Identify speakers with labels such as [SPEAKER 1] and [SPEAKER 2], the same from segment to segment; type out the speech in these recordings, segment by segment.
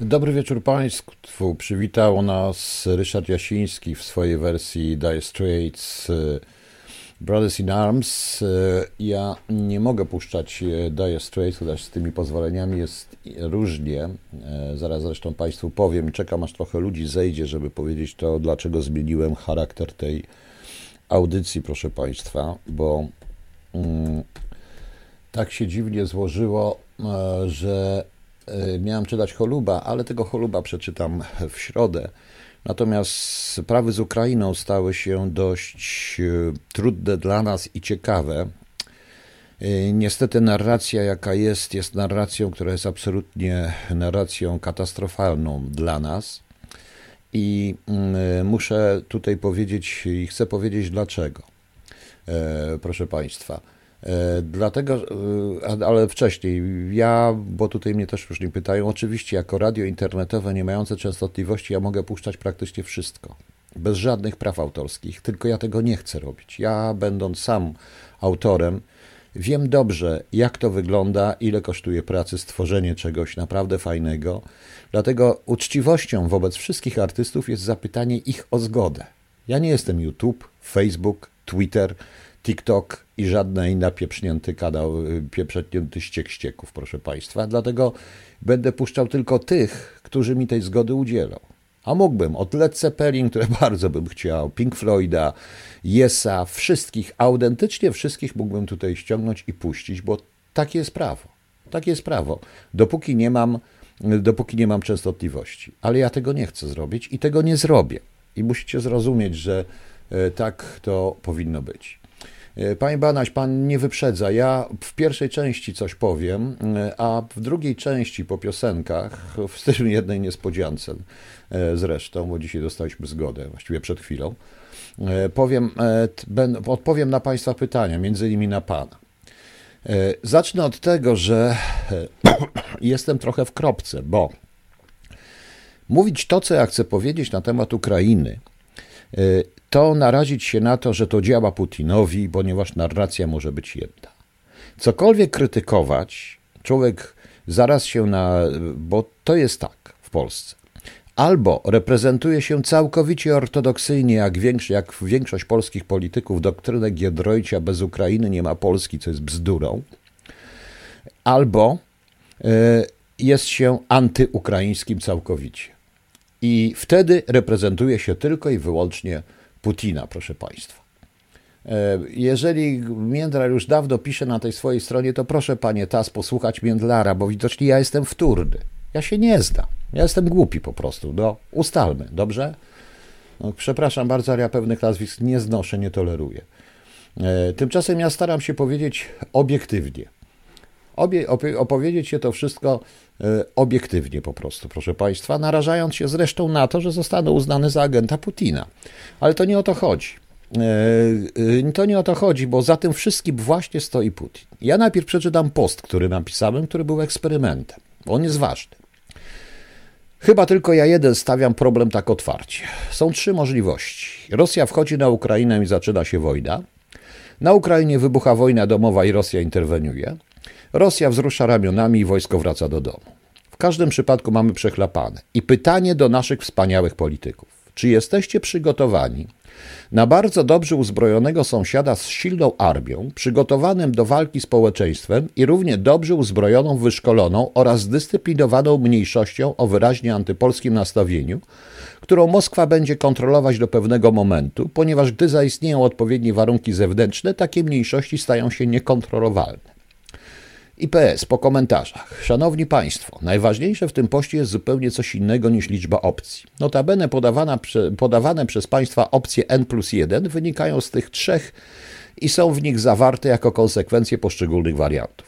[SPEAKER 1] Dobry wieczór Państwu. Przywitał nas Ryszard Jasiński w swojej wersji Dire Straits e, Brothers in Arms. E, ja nie mogę puszczać e, Dire Straits, chociaż z tymi pozwoleniami jest różnie. Zaraz zresztą Państwu powiem. Czekam aż trochę ludzi zejdzie, żeby powiedzieć to, dlaczego zmieniłem charakter tej audycji, proszę Państwa, bo mm, tak się dziwnie złożyło, że miałem czytać Choluba, ale tego Choluba przeczytam w środę. Natomiast sprawy z Ukrainą stały się dość e, trudne dla nas i ciekawe. E, niestety narracja, jaka jest, jest narracją, która jest absolutnie narracją katastrofalną dla nas. I muszę tutaj powiedzieć, i chcę powiedzieć dlaczego. Proszę Państwa. E, dlatego, e, ale wcześniej, ja, bo tutaj mnie też różnie pytają, oczywiście jako radio internetowe nie mające częstotliwości, ja mogę puszczać praktycznie wszystko, bez żadnych praw autorskich, tylko ja tego nie chcę robić. Ja, będąc sam autorem, wiem dobrze, jak to wygląda, ile kosztuje pracy stworzenie czegoś naprawdę fajnego, dlatego uczciwością wobec wszystkich artystów jest zapytanie ich o zgodę. Ja nie jestem YouTube, Facebook, Twitter, TikTok i żadna inna pieprznięty kanał, y, pieprznięty ściek ścieków, proszę Państwa. Dlatego będę puszczał tylko tych, którzy mi tej zgody udzielą. A mógłbym od Led Zeppelin, które bardzo bym chciał, Pink Floyda, Yesa, wszystkich, autentycznie wszystkich mógłbym tutaj ściągnąć i puścić, bo takie jest prawo. Takie jest prawo. Dopóki nie mam, dopóki nie mam częstotliwości. Ale ja tego nie chcę zrobić i tego nie zrobię. I musicie zrozumieć, że e, tak to powinno być. E, panie Banaś, pan nie wyprzedza. Ja w pierwszej części coś powiem, e, a w drugiej części po piosenkach, w stylu jednej niespodziance e, zresztą, bo dzisiaj dostaliśmy zgodę, właściwie przed chwilą, powiem, odpowiem na Państwa pytania, między innymi na Pana. Zacznę od tego, że jestem trochę w kropce, bo mówić to, co ja chcę powiedzieć na temat Ukrainy, to narazić się na to, że to działa Putinowi, ponieważ narracja może być jedna. Cokolwiek krytykować, człowiek zaraz się na. bo to jest tak w Polsce. Albo reprezentuje się całkowicie ortodoksyjnie, jak, większość, jak większość polskich polityków, doktrynę Giedroycia bez Ukrainy nie ma Polski, co jest bzdurą, albo y, jest się antyukraińskim całkowicie. I wtedy reprezentuje się tylko i wyłącznie Putina, proszę Państwa. E, jeżeli Międlar już dawno pisze na tej swojej stronie, to proszę Panie Tas posłuchać Międlara, bo widocznie ja jestem wtórny. Ja się nie znam. Ja jestem głupi po prostu. No, ustalmy, dobrze? No, przepraszam bardzo, ale ja pewnych nazwisk nie znoszę, nie toleruję. E, tymczasem ja staram się powiedzieć obiektywnie. Obie, opowiedzieć się to wszystko obiektywnie po prostu, proszę Państwa, narażając się zresztą na to, że zostanę uznany za agenta Putina. Ale to nie o to chodzi. E, e, to nie o to chodzi, bo za tym wszystkim właśnie stoi Putin. Ja najpierw przeczytam post, który napisałem, który był eksperymentem. On jest ważny. Chyba tylko ja jeden stawiam problem tak otwarcie. Są trzy możliwości. Rosja wchodzi na Ukrainę i zaczyna się wojna. Na Ukrainie wybucha wojna domowa i Rosja interweniuje. Rosja wzrusza ramionami i wojsko wraca do domu. W każdym przypadku mamy przechlapane. I pytanie do naszych wspaniałych polityków. Czy jesteście przygotowani na bardzo dobrze uzbrojonego sąsiada z silną armią, przygotowanym do walki społeczeństwem i równie dobrze uzbrojoną, wyszkoloną oraz zdyscyplinowaną mniejszością o wyraźnie antypolskim nastawieniu, którą Moskwa będzie kontrolować do pewnego momentu, ponieważ gdy zaistnieją odpowiednie warunki zewnętrzne, takie mniejszości stają się niekontrolowalne. IPS po komentarzach. Szanowni Państwo, najważniejsze w tym poście jest zupełnie coś innego niż liczba opcji. Notabene podawana, podawane przez Państwa opcje N plus 1 wynikają z tych trzech i są w nich zawarte jako konsekwencje poszczególnych wariantów.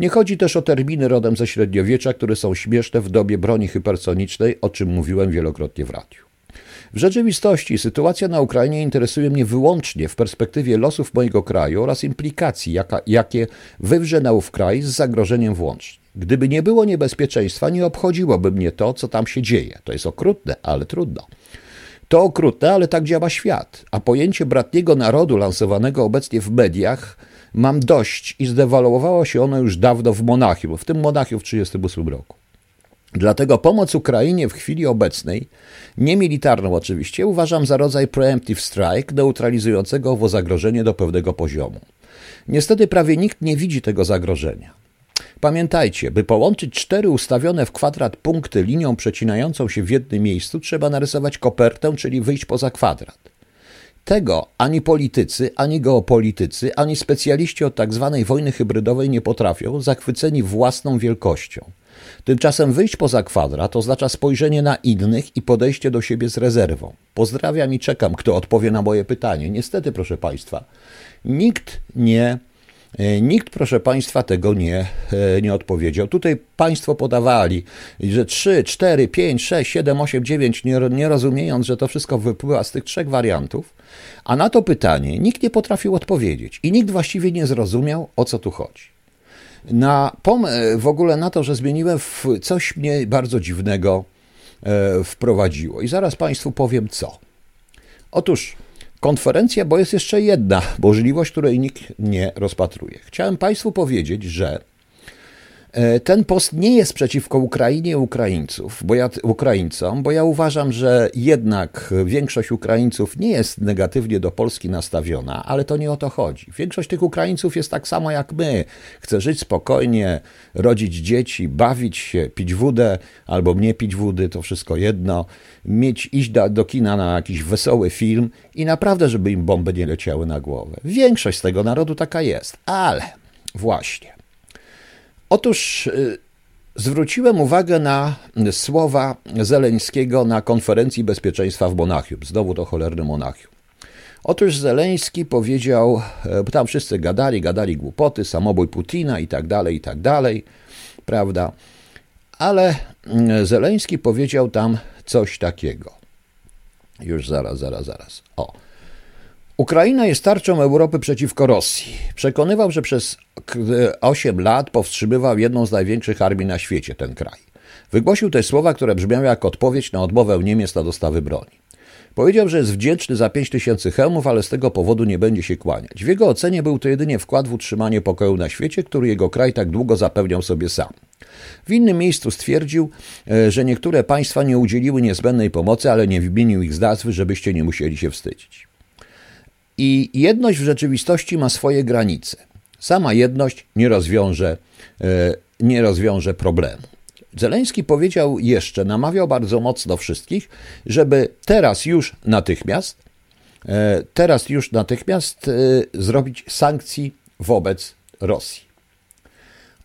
[SPEAKER 1] Nie chodzi też o terminy rodem ze średniowiecza, które są śmieszne w dobie broni hypersonicznej, o czym mówiłem wielokrotnie w radiu. W rzeczywistości sytuacja na Ukrainie interesuje mnie wyłącznie w perspektywie losów mojego kraju oraz implikacji, jaka, jakie wywrze na ów kraj z zagrożeniem włącznie. Gdyby nie było niebezpieczeństwa, nie obchodziłoby mnie to, co tam się dzieje. To jest okrutne, ale trudno. To okrutne, ale tak działa świat. A pojęcie bratniego narodu lansowanego obecnie w mediach mam dość i zdewaluowało się ono już dawno w Monachium, w tym Monachium w 1938 roku. Dlatego pomoc Ukrainie w chwili obecnej, niemilitarną oczywiście, uważam za rodzaj preemptive strike neutralizującego owo zagrożenie do pewnego poziomu. Niestety prawie nikt nie widzi tego zagrożenia. Pamiętajcie, by połączyć cztery ustawione w kwadrat punkty linią przecinającą się w jednym miejscu, trzeba narysować kopertę, czyli wyjść poza kwadrat. Tego ani politycy, ani geopolitycy, ani specjaliści od tzw. Tak wojny hybrydowej nie potrafią, zachwyceni własną wielkością. Tymczasem wyjść poza kwadrat oznacza spojrzenie na innych i podejście do siebie z rezerwą. Pozdrawiam i czekam, kto odpowie na moje pytanie. Niestety, proszę Państwa, nikt nie E, nikt, proszę Państwa, tego nie, e, nie odpowiedział. Tutaj Państwo podawali, że 3, 4, 5, 6, 7, 8, 9, nie, nie rozumiejąc, że to wszystko wypływa z tych trzech wariantów, a na to pytanie nikt nie potrafił odpowiedzieć i nikt właściwie nie zrozumiał, o co tu chodzi. Na w ogóle na to, że zmieniłem w coś mnie bardzo dziwnego e, wprowadziło. I zaraz Państwu powiem co. Otóż konferencja, bo jest jeszcze jedna możliwość, której nikt nie rozpatruje. Chciałem Państwu powiedzieć, że E, ten post nie jest przeciwko Ukrainie Ukraińców, bo ja, Ukraińcom, bo ja uważam, że jednak większość Ukraińców nie jest negatywnie do Polski nastawiona, ale to nie o to chodzi. Większość tych Ukraińców jest tak samo jak my. Chce żyć spokojnie, rodzić dzieci, bawić się, pić wódę albo nie pić wody, to wszystko jedno, mieć, iść do, do kina na jakiś wesoły film i naprawdę, żeby im bomby nie leciały na głowę. Większość z tego narodu taka jest, ale właśnie. Otóż y, zwróciłem uwagę na słowa Zeleńskiego na konferencji bezpieczeństwa w Monachium. Znowu to cholerny Monachium. Otóż Zeleński powiedział, e, tam wszyscy gadali, gadali głupoty, samobój Putina i tak dalej, i tak dalej, prawda? Ale mm, Zeleński powiedział tam coś takiego. Już zaraz, zaraz, zaraz. O. Ukraina jest tarczą Europy przeciwko Rosji. Przekonywał, że przez 8 lat powstrzymywał jedną z największych armii na świecie ten kraj. Wygłosił też słowa, które brzmiały jak odpowiedź na odmowę Niemiec na dostawy broni. Powiedział, że jest wdzięczny za 5 tysięcy hełmów, ale z tego powodu nie będzie się kłaniać. W jego ocenie był to jedynie wkład w utrzymanie pokoju na świecie, który jego kraj tak długo zapewniał sobie sam. W innym miejscu stwierdził, e, że niektóre państwa nie udzieliły niezbędnej pomocy, ale nie wymienił ich z nazwy, żebyście nie musieli się wstydzić. I jedność w rzeczywistości ma swoje granice. Sama jedność nie rozwiąże, e, nie rozwiąże problemu. Zeleński powiedział jeszcze, namawiał bardzo mocno wszystkich, żeby teraz już natychmiast, e, teraz już natychmiast e, zrobić sankcji wobec Rosji.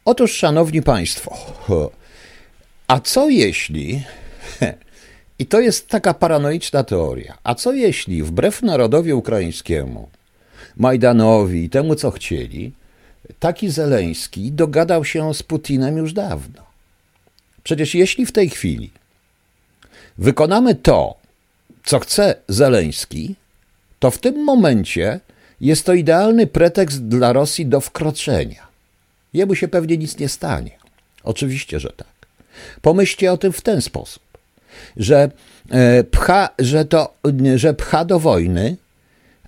[SPEAKER 1] Otóż, szanowni państwo, a co jeśli I to jest taka paranoiczna teoria. A co jeśli wbrew narodowi ukraińskiemu, Majdanowi i temu, co chcieli, taki Zeleński dogadał się z Putinem już dawno? Przecież jeśli w tej chwili wykonamy to, co chce Zeleński, to w tym momencie jest to idealny pretekst dla Rosji do wkroczenia. Jemu się pewnie nic nie stanie. Oczywiście, że tak. Pomyślcie o tym w ten sposób że e, pcha, że to, że pcha do wojny,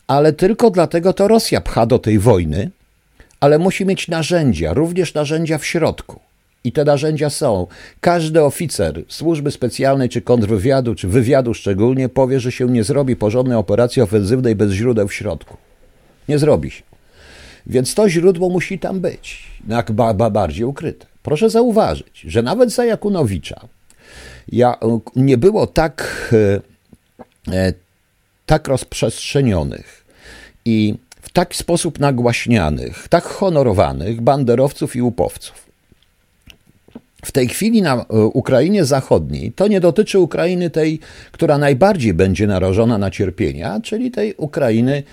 [SPEAKER 1] ale tylko dlatego to Rosja pcha do tej wojny, ale musi mieć narzędzia, również narzędzia w środku. I te narzędzia są. Każdy oficer służby specjalnej, czy kontrwywiadu, czy wywiadu szczególnie powie, że się nie zrobi porządnej operacji ofensywnej bez źródeł w środku. Nie zrobi się. Więc to źródło musi tam być, jak bardziej ukryte. Proszę zauważyć, że nawet za Jakunowicza, ja, nie było tak, e, e, tak rozprzestrzenionych i w taki sposób nagłaśnianych, tak honorowanych banderowców i upowców. W tej chwili na e, Ukrainie Zachodniej to nie dotyczy Ukrainy tej, która najbardziej będzie narażona na cierpienia, czyli tej Ukrainy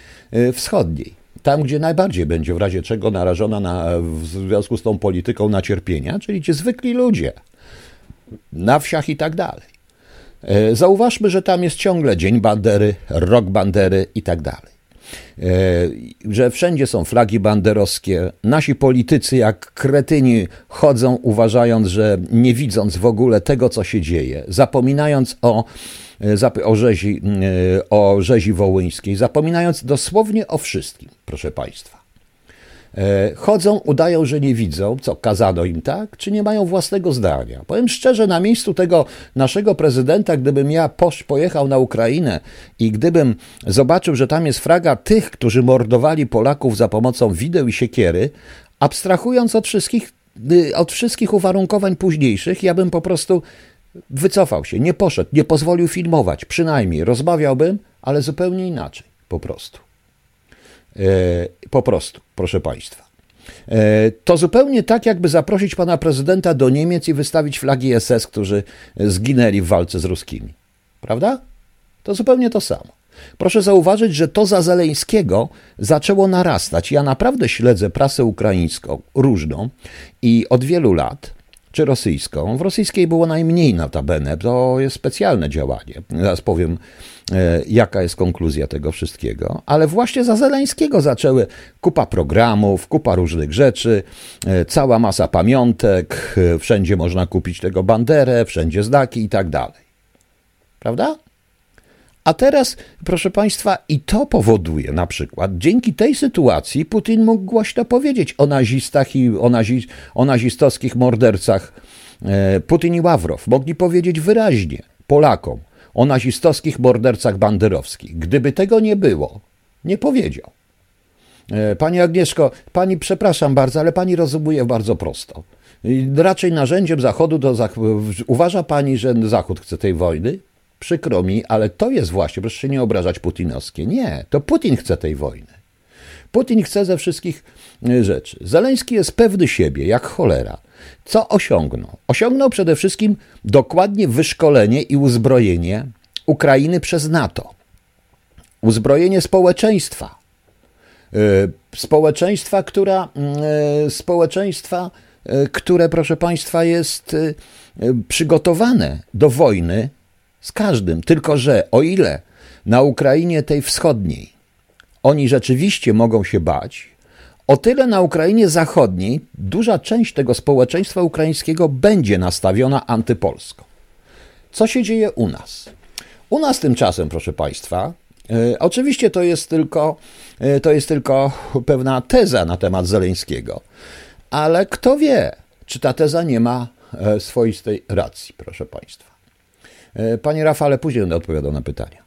[SPEAKER 1] Wschodniej. Tam, gdzie najbardziej będzie w razie czego narażona na, w związku z tą polityką na cierpienia, czyli ci zwykli ludzie, na wsiach i tak dalej. E, zauważmy, że tam jest ciągle Dzień Bandery, Rok Bandery i tak dalej. E, że wszędzie są flagi banderowskie. Nasi politycy, jak kretyni, chodzą, uważając, że nie widząc w ogóle tego, co się dzieje, zapominając o, e, o, rzezi, o rzezi wołyńskiej, zapominając dosłownie o wszystkim, proszę Państwa. E, chodzą, udają, że nie widzą, co kazano im tak, czy nie mają własnego zdania. Powiem szczerze, na miejscu tego naszego prezydenta, gdybym ja pojechał na Ukrainę i gdybym zobaczył, że tam jest fraga tych, którzy mordowali Polaków za pomocą wideł i siekiery, abstrahując od wszystkich, y, od wszystkich uwarunkowań późniejszych, ja bym po prostu wycofał się, nie poszedł, nie pozwolił filmować, przynajmniej rozmawiałbym, ale zupełnie inaczej, po prostu. E, po prostu, proszę Państwa. E, to zupełnie tak, jakby zaprosić pana prezydenta do Niemiec i wystawić flagi SS, którzy zginęli w walce z ruskimi. Prawda? To zupełnie to samo. Proszę zauważyć, że to za Zeleńskiego zaczęło narastać. Ja naprawdę śledzę prasę ukraińską, różną i od wielu lat czy rosyjską. W rosyjskiej było najmniej notabene, to jest specjalne działanie. Zaraz powiem, e, jaka jest konkluzja tego wszystkiego. Ale właśnie za Zeleńskiego zaczęły kupa programów, kupa różnych rzeczy, e, cała masa pamiątek, e, wszędzie można kupić tego banderę, wszędzie znaki i tak dalej. Prawda? A teraz, proszę Państwa, i to powoduje na przykład, dzięki tej sytuacji Putin mógł głośno powiedzieć o nazistach i o, nazi, o nazistowskich mordercach. E, Putin i Ławrow mogli powiedzieć wyraźnie Polakom o nazistowskich mordercach banderowskich. Gdyby tego nie było, nie powiedział. E, pani Agnieszko, pani przepraszam bardzo, ale pani rozumuje bardzo prosto. Raczej narzędziem Zachodu do. Uważa pani, że Zachód chce tej wojny? Przykro mi, ale to jest właśnie, proszę się nie obrażać putinowskie. Nie, to Putin chce tej wojny. Putin chce ze wszystkich e, rzeczy. Zaleński jest pewny siebie, jak cholera. Co osiągnął? Osiągnął przede wszystkim dokładnie wyszkolenie i uzbrojenie Ukrainy przez NATO. Uzbrojenie społeczeństwa. E, społeczeństwa, która, e, społeczeństwa, które, proszę Państwa, jest przygotowane do wojny z każdym. Tylko, że o ile na Ukrainie tej wschodniej oni rzeczywiście mogą się bać, o tyle na Ukrainie zachodniej duża część tego społeczeństwa ukraińskiego będzie nastawiona antypolsko. Co się dzieje u nas? U nas tymczasem, proszę Państwa, e, oczywiście to jest tylko, e, to jest tylko pewna teza na temat Zeleńskiego, ale kto wie, czy ta teza nie ma e, swoistej racji, proszę Państwa. E, panie Rafale, później będę odpowiadał na pytania.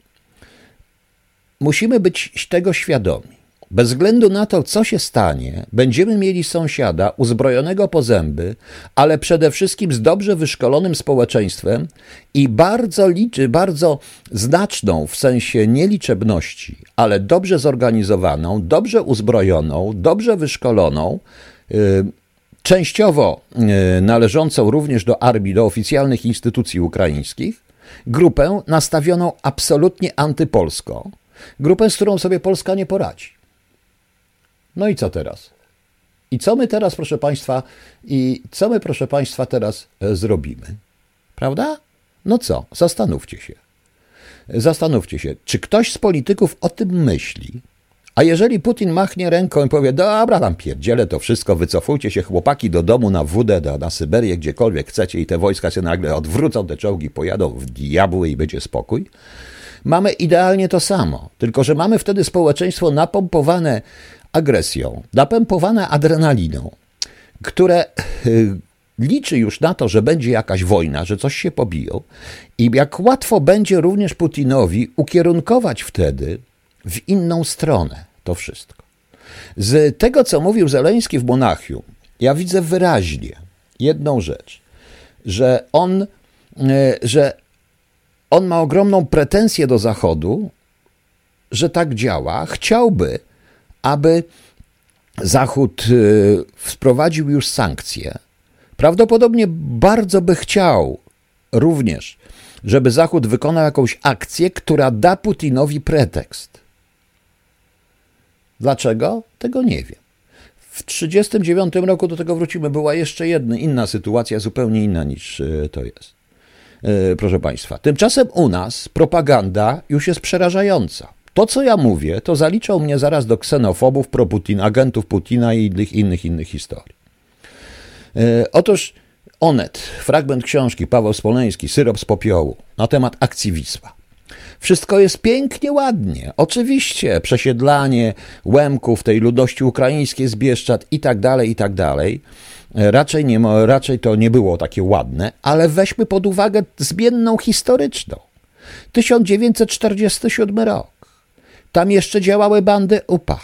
[SPEAKER 1] Musimy być tego świadomi. Bez względu na to, co się stanie, będziemy mieli sąsiada uzbrojonego po zęby, ale przede wszystkim z dobrze wyszkolonym społeczeństwem i bardzo liczy, bardzo znaczną w sensie nieliczebności, ale dobrze zorganizowaną, dobrze uzbrojoną, dobrze wyszkoloną, yy, częściowo yy, należącą również do armii, do oficjalnych instytucji ukraińskich, grupę nastawioną absolutnie antypolsko, grupę, z którą sobie Polska nie poradzi. No i co teraz? I co my teraz, proszę Państwa, i co my, proszę Państwa, teraz e, zrobimy? Prawda? No co? Zastanówcie się. Zastanówcie się, czy ktoś z polityków o tym myśli, a jeżeli Putin machnie ręką i powie, dobra, tam pierdzielę to wszystko, wycofujcie się chłopaki do domu na Wódę, do, na Syberię, gdziekolwiek chcecie i te wojska się nagle odwrócą, te czołgi pojadą w diabły i będzie spokój, mamy idealnie to samo, tylko że mamy wtedy społeczeństwo napompowane agresją, napompowane adrenaliną, które y, liczy już na to, że będzie jakaś wojna, że coś się pobiją i jak łatwo będzie również Putinowi ukierunkować wtedy w inną stronę to wszystko. Z tego, co mówił Zeleński w Monachium, ja widzę wyraźnie jedną rzecz, że on, e, że on ma ogromną pretensję do Zachodu, że tak działa. Chciałby, aby Zachód e, wprowadził już sankcje. Prawdopodobnie bardzo by chciał również, żeby Zachód wykonał jakąś akcję, która da Putinowi pretekst. Dlaczego? Tego nie wiem. W 1939 roku do tego wrócimy. Była jeszcze jedna inna sytuacja, zupełnie inna niż e, to jest. E, proszę Państwa. Tymczasem u nas propaganda już jest przerażająca. To, co ja mówię, to zaliczał mnie zaraz do ksenofobów, pro Putin, agentów Putina i innych, innych, innych historii. E, otóż Onet, fragment książki Paweł Smoleński, Syrop z popiołu, na temat akcji Wisła. Wszystko jest pięknie, ładnie. Oczywiście przesiedlanie Łemków, tej ludności ukraińskiej z Bieszczad i tak dalej, i tak dalej. Raczej, nie, raczej to nie było takie ładne, ale weźmy pod uwagę zmienną historyczną. 1947 rok. Tam jeszcze działały bandy UPA.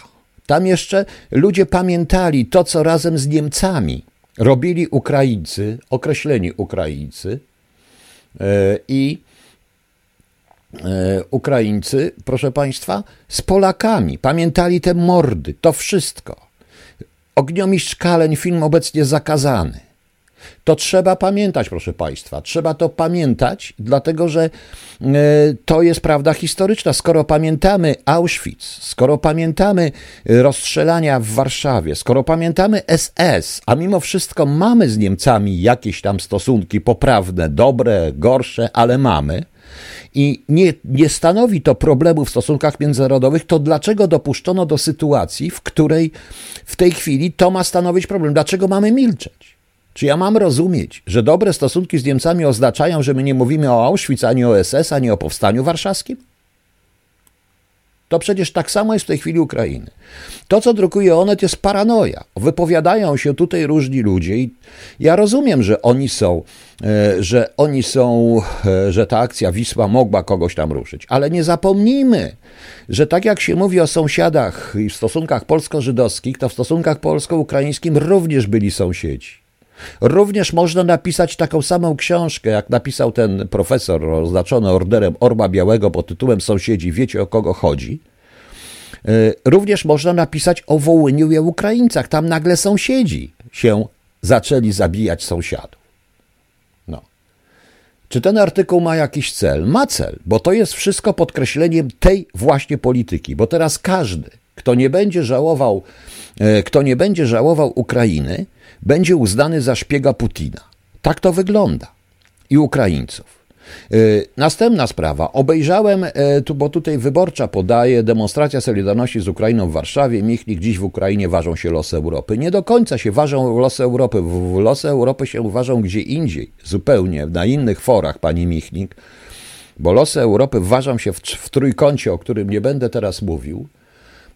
[SPEAKER 1] Tam jeszcze ludzie pamiętali to, co razem z Niemcami robili Ukraińcy, określeni Ukraińcy e, i e, Ukraińcy, proszę Państwa, z Polakami. Pamiętali te mordy, to wszystko. Ogniomistrz Kaleń, film obecnie zakazany. To trzeba pamiętać, proszę Państwa. Trzeba to pamiętać, dlatego że e, to jest prawda historyczna. Skoro pamiętamy Auschwitz, skoro pamiętamy rozstrzelania w Warszawie, skoro pamiętamy SS, a mimo wszystko mamy z Niemcami jakieś tam stosunki poprawne, dobre, gorsze, ale mamy, i nie, nie stanowi to problemu w stosunkach międzynarodowych, to dlaczego dopuszczono do sytuacji, w której w tej chwili to ma stanowić problem? Dlaczego mamy milczeć? Czy ja mam rozumieć, że dobre stosunki z Niemcami oznaczają, że my nie mówimy o Auschwitz, ani o SS, ani o powstaniu warszawskim? To przecież tak samo jest w tej chwili Ukrainy. To, co drukuje Onet, jest paranoja. Wypowiadają się tutaj różni ludzie i ja rozumiem, że oni są, e, że oni są, e, że ta akcja Wisła mogła kogoś tam ruszyć, ale nie zapomnijmy, że tak jak się mówi o sąsiadach i w stosunkach polsko-żydowskich, to w stosunkach polsko-ukraińskim również byli sąsiedzi. Również można napisać taką samą książkę, jak napisał ten profesor oznaczony orderem Orma Białego pod tytułem Sąsiedzi, wiecie o kogo chodzi. E, również można napisać o Wołyniu i Ukraińcach. Tam nagle sąsiedzi się zaczęli zabijać sąsiadów. No. Czy ten artykuł ma jakiś cel? Ma cel, bo to jest wszystko podkreśleniem tej właśnie polityki, bo teraz każdy, kto nie będzie żałował, e, kto nie będzie żałował Ukrainy, będzie uznany za szpiega Putina. Tak to wygląda. I Ukraińców. Y, następna sprawa. Obejrzałem, y, tu, bo tutaj wyborcza podaje, demonstracja Solidarności z Ukrainą w Warszawie. Michnik, dziś w Ukrainie ważą się losy Europy. Nie do końca się ważą losy Europy. Losy Europy się ważą gdzie indziej, zupełnie, na innych forach, pani Michnik, bo losy Europy ważą się w, w trójkącie, o którym nie będę teraz mówił,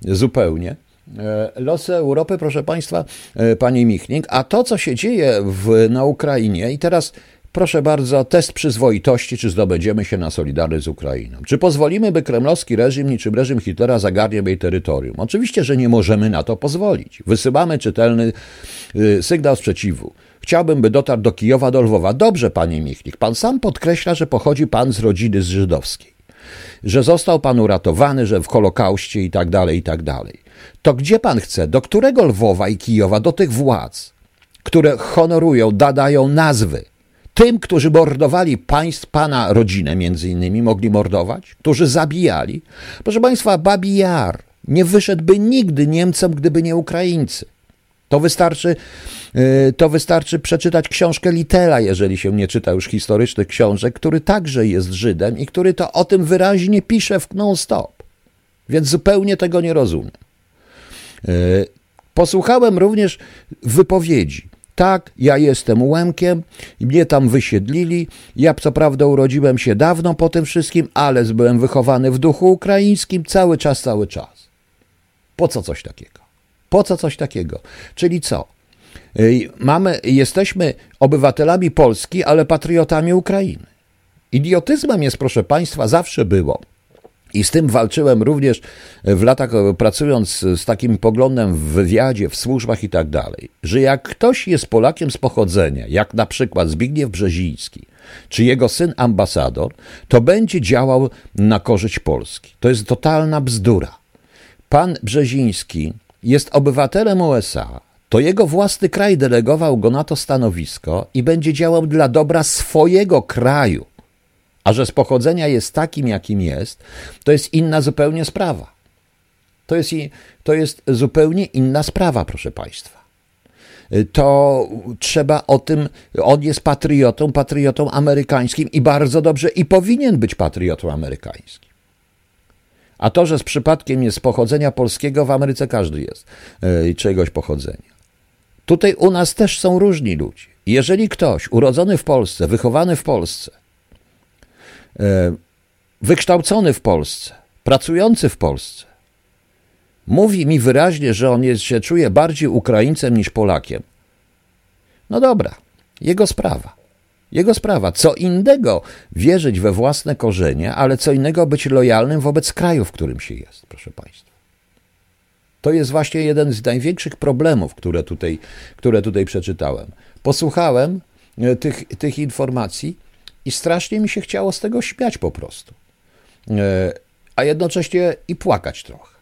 [SPEAKER 1] zupełnie. E, losy Europy, proszę Państwa, e, Pani Michnik, a to, co się dzieje w, na Ukrainie i teraz Proszę bardzo, test przyzwoitości, czy zdobędziemy się na solidarność z Ukrainą. Czy pozwolimy, by kremlowski reżim, niczym reżim Hitlera, zagarniał jej terytorium? Oczywiście, że nie możemy na to pozwolić. Wysyłamy czytelny y, sygnał sprzeciwu. Chciałbym, by dotarł do Kijowa, do Lwowa. Dobrze, panie Michnik, pan sam podkreśla, że pochodzi pan z rodziny z żydowskiej. Że został pan uratowany, że w Holokauście i tak dalej, i tak dalej to gdzie pan chce? Do którego Lwowa i Kijowa? Do tych władz, które honorują, dadają nazwy. Tym, którzy mordowali państw, pana rodzinę między innymi, mogli mordować, którzy zabijali. Proszę państwa, Babi Jar nie wyszedłby nigdy Niemcom, gdyby nie Ukraińcy. To wystarczy, to wystarczy przeczytać książkę Litela, jeżeli się nie czyta już historycznych książek, który także jest Żydem i który to o tym wyraźnie pisze w non-stop. Więc zupełnie tego nie rozumiem. E, posłuchałem również wypowiedzi. Tak, ja jestem Łemkiem, mnie tam wysiedlili. Ja co prawda urodziłem się dawno po tym wszystkim, ale byłem wychowany w duchu ukraińskim cały czas, cały czas. Po co coś takiego? Po co coś takiego? Czyli co? E, mamy, jesteśmy obywatelami Polski, ale patriotami Ukrainy. Idiotyzmem jest, proszę Państwa, zawsze było i z tym walczyłem również w latach, pracując z takim poglądem w wywiadzie, w służbach i tak dalej, że jak ktoś jest Polakiem z pochodzenia, jak na przykład Zbigniew Brzeziński, czy jego syn ambasador, to będzie działał na korzyść Polski. To jest totalna bzdura. Pan Brzeziński jest obywatelem USA, to jego własny kraj delegował go na to stanowisko i będzie działał dla dobra swojego kraju a że z pochodzenia jest takim, jakim jest, to jest inna zupełnie sprawa. To jest, to jest zupełnie inna sprawa, proszę Państwa. To trzeba o tym, on jest patriotą, patriotą amerykańskim i bardzo dobrze i powinien być patriotą amerykańskim. A to, że z przypadkiem jest pochodzenia polskiego, w Ameryce każdy jest yy, czegoś pochodzenia. Tutaj u nas też są różni ludzie. Jeżeli ktoś urodzony w Polsce, wychowany w Polsce, E, wykształcony w Polsce, pracujący w Polsce, mówi mi wyraźnie, że on jest, się czuje bardziej Ukraińcem niż Polakiem, no dobra, jego sprawa. Jego sprawa. Co innego wierzyć we własne korzenie, ale co innego być lojalnym wobec kraju, w którym się jest, proszę Państwa. To jest właśnie jeden z największych problemów, które tutaj, które tutaj przeczytałem. Posłuchałem e, tych, tych informacji i strasznie mi się chciało z tego śmiać po prostu. E, a jednocześnie i płakać trochę,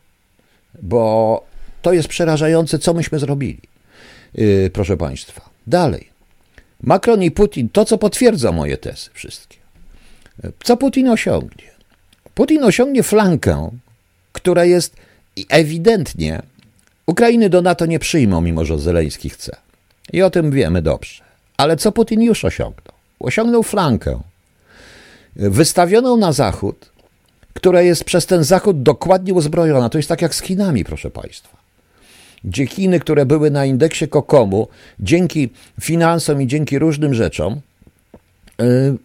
[SPEAKER 1] bo to jest przerażające, co myśmy zrobili, e, proszę Państwa. Dalej. Macron i Putin, to co potwierdza moje tezy wszystkie. Co Putin osiągnie? Putin osiągnie flankę, która jest ewidentnie. Ukrainy do NATO nie przyjmą, mimo że Zeleński chce. I o tym wiemy dobrze. Ale co Putin już osiągnął? Osiągnął flankę wystawioną na Zachód, która jest przez ten Zachód dokładnie uzbrojona. To jest tak jak z Chinami, proszę Państwa gdzie Chiny, które były na indeksie Kokomu, dzięki finansom i dzięki różnym rzeczom, yy,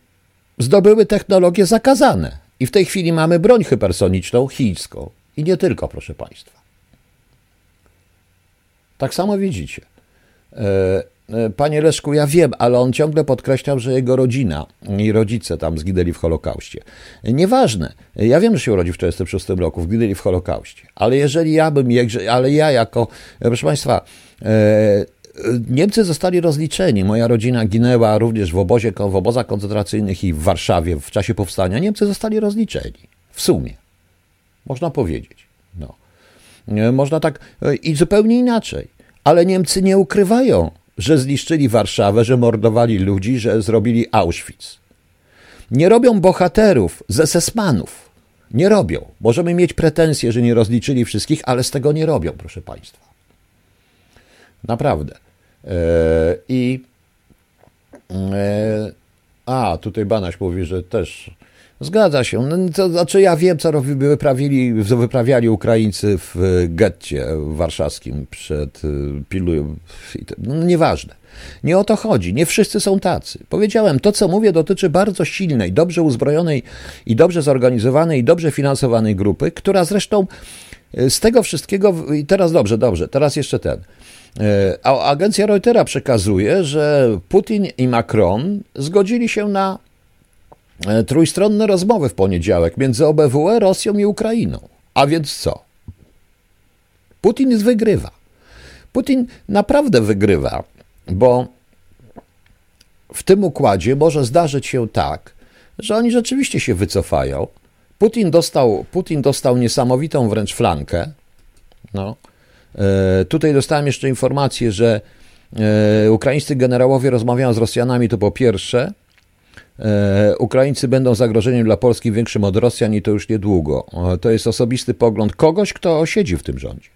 [SPEAKER 1] zdobyły technologie zakazane. I w tej chwili mamy broń hypersoniczną chińską. I nie tylko, proszę Państwa. Tak samo widzicie. Yy, E, panie Leszku, ja wiem, ale on ciągle podkreślał, że jego rodzina i rodzice tam zginęli w Holokauście. Nieważne. Ja wiem, że się urodził w 1946 roku, zginęli w Holokauście. Ale jeżeli ja bym, ale ja jako, e, proszę Państwa, e, Niemcy zostali rozliczeni. Moja rodzina ginęła również w, obozie, w obozach koncentracyjnych i w Warszawie w czasie powstania. Niemcy zostali rozliczeni. W sumie. Można powiedzieć. No. Można tak i zupełnie inaczej. Ale Niemcy nie ukrywają że zniszczyli Warszawę, że mordowali ludzi, że zrobili Auschwitz. Nie robią bohaterów z SS-manów. Nie robią. Możemy mieć pretensje, że nie rozliczyli wszystkich, ale z tego nie robią, proszę Państwa. Naprawdę. E, I. E, a, tutaj Banaś mówi, że też Zgadza się. No, to znaczy ja wiem, co wyprawili, wyprawiali Ukraińcy w getcie warszawskim przed y, pilują. No, nieważne. Nie o to chodzi. Nie wszyscy są tacy. Powiedziałem, to co mówię dotyczy bardzo silnej, dobrze uzbrojonej i dobrze zorganizowanej i dobrze finansowanej grupy, która zresztą y, z tego wszystkiego, i teraz dobrze, dobrze, teraz jeszcze ten. A agencja Reutera przekazuje, że Putin i Macron zgodzili się na E, trójstronne rozmowy w poniedziałek między OBWE, Rosją i Ukrainą. A więc co? Putin wygrywa. Putin naprawdę wygrywa, bo w tym układzie może zdarzyć się tak, że oni rzeczywiście się wycofają. Putin dostał, Putin dostał niesamowitą wręcz flankę. No. E, tutaj dostałem jeszcze informację, że e, ukraińscy generałowie rozmawiają z Rosjanami, to po pierwsze, E, Ukraińcy będą zagrożeniem dla Polski większym od Rosjan i to już niedługo. E, to jest osobisty pogląd kogoś, kto siedzi w tym rządzie.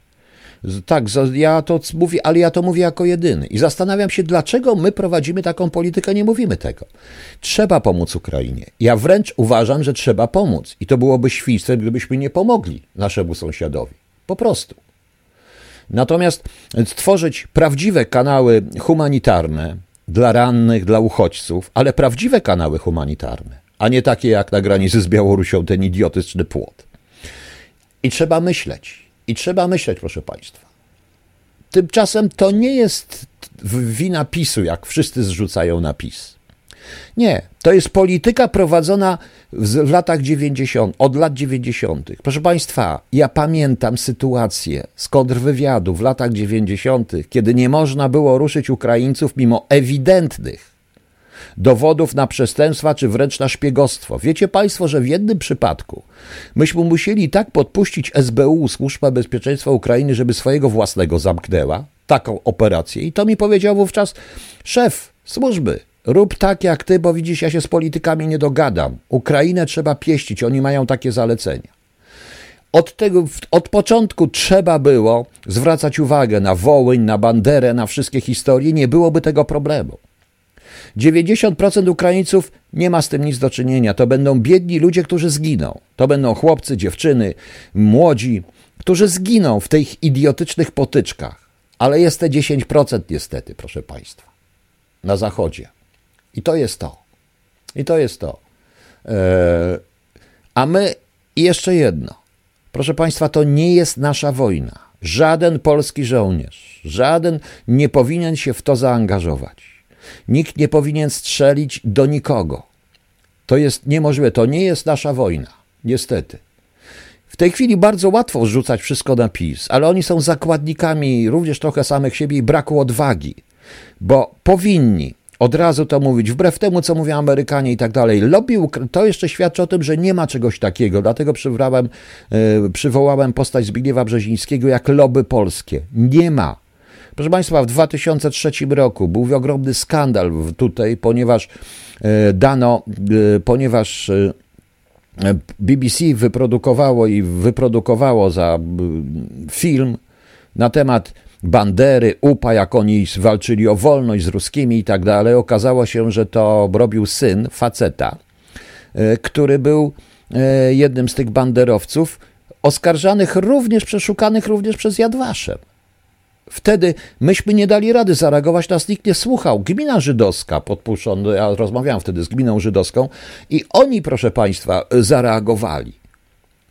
[SPEAKER 1] Tak, ja to mówię, ale ja to mówię jako jedyny. I zastanawiam się, dlaczego my prowadzimy taką politykę, nie mówimy tego. Trzeba pomóc Ukrainie. Ja wręcz uważam, że trzeba pomóc. I to byłoby świństwem, gdybyśmy nie pomogli naszemu sąsiadowi. Po prostu. Natomiast stworzyć prawdziwe kanały humanitarne, dla rannych, dla uchodźców, ale prawdziwe kanały humanitarne, a nie takie jak na granicy z Białorusią ten idiotyczny płot. I trzeba myśleć. I trzeba myśleć, proszę Państwa. Tymczasem to nie jest wina PiSu, jak wszyscy zrzucają na PiS. Nie, to jest polityka prowadzona w latach 90, od lat 90. Proszę Państwa, ja pamiętam sytuację z kontrwywiadu w latach 90., kiedy nie można było ruszyć Ukraińców mimo ewidentnych dowodów na przestępstwa czy wręcz na szpiegostwo. Wiecie Państwo, że w jednym przypadku myśmy musieli tak podpuścić SBU, Służba Bezpieczeństwa Ukrainy, żeby swojego własnego zamknęła taką operację. I to mi powiedział wówczas szef służby Rób tak jak ty, bo widzisz, ja się z politykami nie dogadam. Ukrainę trzeba pieścić, oni mają takie zalecenia. Od, tego, od początku trzeba było zwracać uwagę na Wołyń, na Banderę, na wszystkie historie, nie byłoby tego problemu. 90% Ukraińców nie ma z tym nic do czynienia. To będą biedni ludzie, którzy zginą. To będą chłopcy, dziewczyny, młodzi, którzy zginą w tych idiotycznych potyczkach. Ale jest te 10% niestety, proszę Państwa, na Zachodzie. I to jest to. I to jest to. E, A my i jeszcze jedno. Proszę Państwa, to nie jest nasza wojna. Żaden polski żołnierz, żaden nie powinien się w to zaangażować. Nikt nie powinien strzelić do nikogo. To jest niemożliwe, to nie jest nasza wojna, niestety. W tej chwili bardzo łatwo rzucać wszystko na PiS, ale oni są zakładnikami również trochę samych siebie i braku odwagi, bo powinni od razu to mówić, wbrew temu, co mówią Amerykanie i tak dalej. Lobby to jeszcze świadczy o tym, że nie ma czegoś takiego, dlatego przywołałem, przywołałem postać Zbigniewa Brzezińskiego jak lobby polskie. Nie ma. Proszę Państwa, w 2003 roku był ogromny skandal tutaj, ponieważ e, dano, e, ponieważ e, BBC wyprodukowało i wyprodukowało za film na temat Bandery, UPA, jak oni walczyli o wolność z ruskimi i tak dalej. Okazało się, że to robił syn faceta, który był jednym z tych banderowców, oskarżanych również, przeszukanych również przez Jadwaszem. Wtedy myśmy nie dali rady zareagować, nas nikt nie słuchał. Gmina żydowska podpuszczono, ja rozmawiałem wtedy z gminą żydowską i oni, proszę Państwa, zareagowali.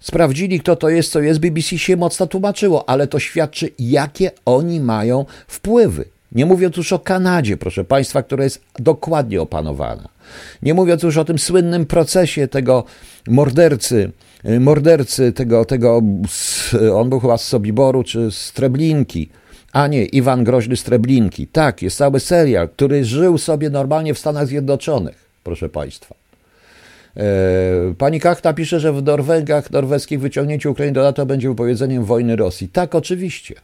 [SPEAKER 1] Sprawdzili, kto to jest, co jest. BBC się mocno tłumaczyło, ale to świadczy, jakie oni mają wpływy. Nie mówiąc już o Kanadzie, proszę Państwa, która jest dokładnie opanowana. Nie mówiąc już o tym słynnym procesie tego mordercy, mordercy tego, tego on był chyba z Sobiboru czy z Treblinki, a nie, Iwan Groźny z Treblinki. Tak, jest cały serial, który żył sobie normalnie w Stanach Zjednoczonych, proszę Państwa. E, pani Kachta pisze, że w Norwegach norweskich wyciągnięcie Ukrainy do NATO będzie wypowiedzeniem wojny Rosji. Tak, oczywiście.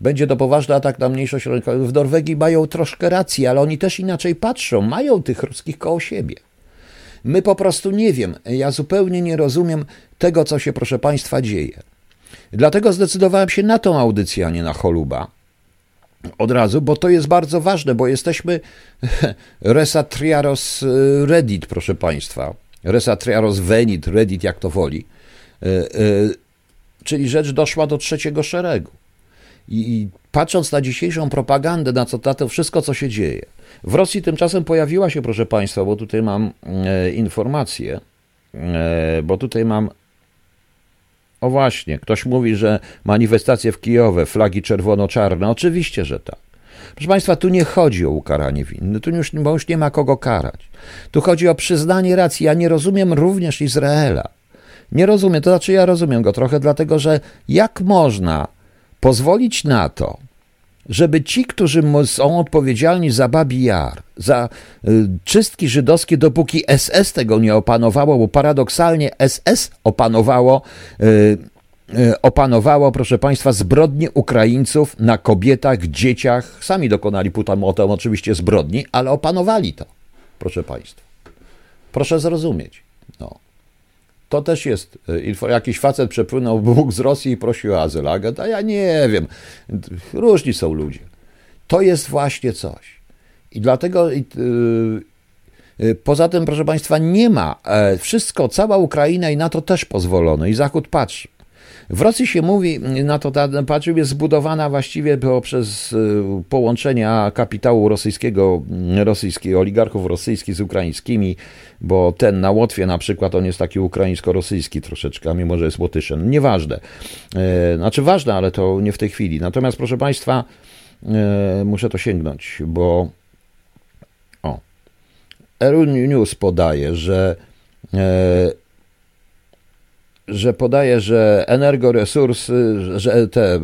[SPEAKER 1] Będzie to poważny atak na mniejszość rynkową. W Norwegii mają troszkę racji, ale oni też inaczej patrzą. Mają tych ruskich koło siebie. My po prostu nie wiem. Ja zupełnie nie rozumiem tego, co się, proszę Państwa, dzieje. Dlatego zdecydowałem się na tą audycję, a nie na choluba. Od razu, bo to jest bardzo ważne, bo jesteśmy resatriaros y, Reddit, proszę Państwa. Resatriaros Venit, Reddit, jak to woli. Y, y, czyli rzecz doszła do trzeciego szeregu. I patrząc na dzisiejszą propagandę, na, co, na to wszystko, co się dzieje. W Rosji tymczasem pojawiła się, proszę Państwa, bo tutaj mam e, informację, e, bo tutaj mam o właśnie, ktoś mówi, że manifestacje w Kijowie, flagi czerwono-czarne. Oczywiście, że tak. Proszę Państwa, tu nie chodzi o ukaranie winnych, tu już, bo już nie ma kogo karać. Tu chodzi o przyznanie racji. Ja nie rozumiem również Izraela. Nie rozumiem, to znaczy ja rozumiem go trochę, dlatego że jak można pozwolić na to, żeby ci, którzy są odpowiedzialni za Babi Jar, za y, czystki żydowskie, dopóki SS tego nie opanowało, bo paradoksalnie SS opanowało, y, y, opanowało, proszę Państwa, zbrodnie Ukraińców na kobietach, dzieciach. Sami dokonali potem oczywiście zbrodni, ale opanowali to, proszę Państwa. Proszę zrozumieć. To też jest, jakiś facet przepłynął Bóg z Rosji i prosił o azyl, a ja nie wiem, różni są ludzie. To jest właśnie coś. I dlatego yy, yy, poza tym, proszę Państwa, nie ma, e, wszystko, cała Ukraina i na to też pozwolono i Zachód patrzy. W Rosji się mówi, na to ta patrzył, jest zbudowana właściwie poprzez y, połączenia kapitału rosyjskiego, rosyjskich oligarchów rosyjskich z ukraińskimi, bo ten na Łotwie na przykład, on jest taki ukraińsko-rosyjski troszeczkę, mimo że jest Łotyszem. Nieważne. E, znaczy ważne, ale to nie w tej chwili. Natomiast proszę Państwa, e, muszę to sięgnąć, bo o, News podaje, że e, że podaje, że energoresursy, że te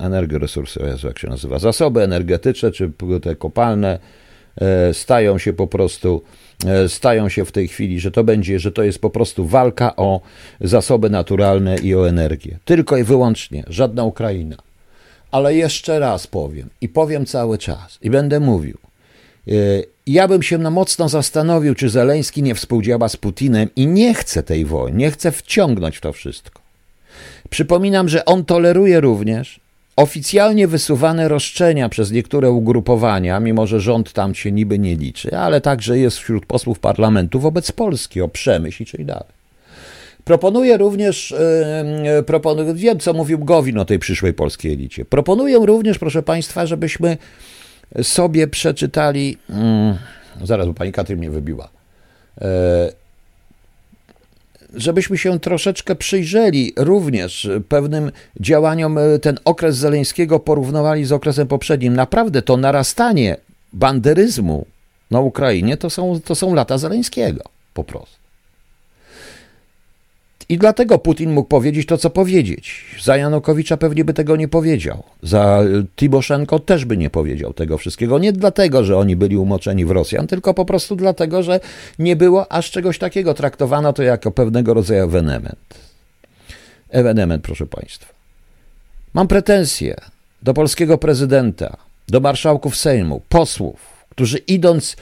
[SPEAKER 1] energoresursy, jak się nazywa, zasoby energetyczne czy te kopalne e, stają się po prostu e, stają się w tej chwili, że to będzie, że to jest po prostu walka o zasoby naturalne i o energię. Tylko i wyłącznie, żadna Ukraina. Ale jeszcze raz powiem i powiem cały czas i będę mówił. E, ja bym się na mocno zastanowił, czy Zeleński nie współdziała z Putinem i nie chce tej wojny, nie chce wciągnąć w to wszystko. Przypominam, że on toleruje również oficjalnie wysuwane roszczenia przez niektóre ugrupowania, mimo że rząd tam się niby nie liczy, ale także jest wśród posłów parlamentu wobec Polski o przemyśl i czyli dalej. Proponuję również, yy, proponuję, wiem co mówił Gowin o tej przyszłej polskiej elicie. Proponuję również, proszę Państwa, żebyśmy sobie przeczytali. Mm, zaraz, bo pani Katrin mnie wybiła. E, żebyśmy się troszeczkę przyjrzeli również pewnym działaniom. E, ten okres Zeleńskiego porównywali z okresem poprzednim. Naprawdę to narastanie banderyzmu na Ukrainie to są, to są lata Zeleńskiego po prostu. I dlatego Putin mógł powiedzieć to, co powiedzieć. Za Janukowicza pewnie by tego nie powiedział. Za Tiboszenko też by nie powiedział tego wszystkiego. Nie dlatego, że oni byli umoczeni w Rosjan, tylko po prostu dlatego, że nie było aż czegoś takiego. Traktowano to jako pewnego rodzaju ewenement. Ewenement, proszę Państwa. Mam pretensje do polskiego prezydenta, do marszałków Sejmu, posłów, którzy idąc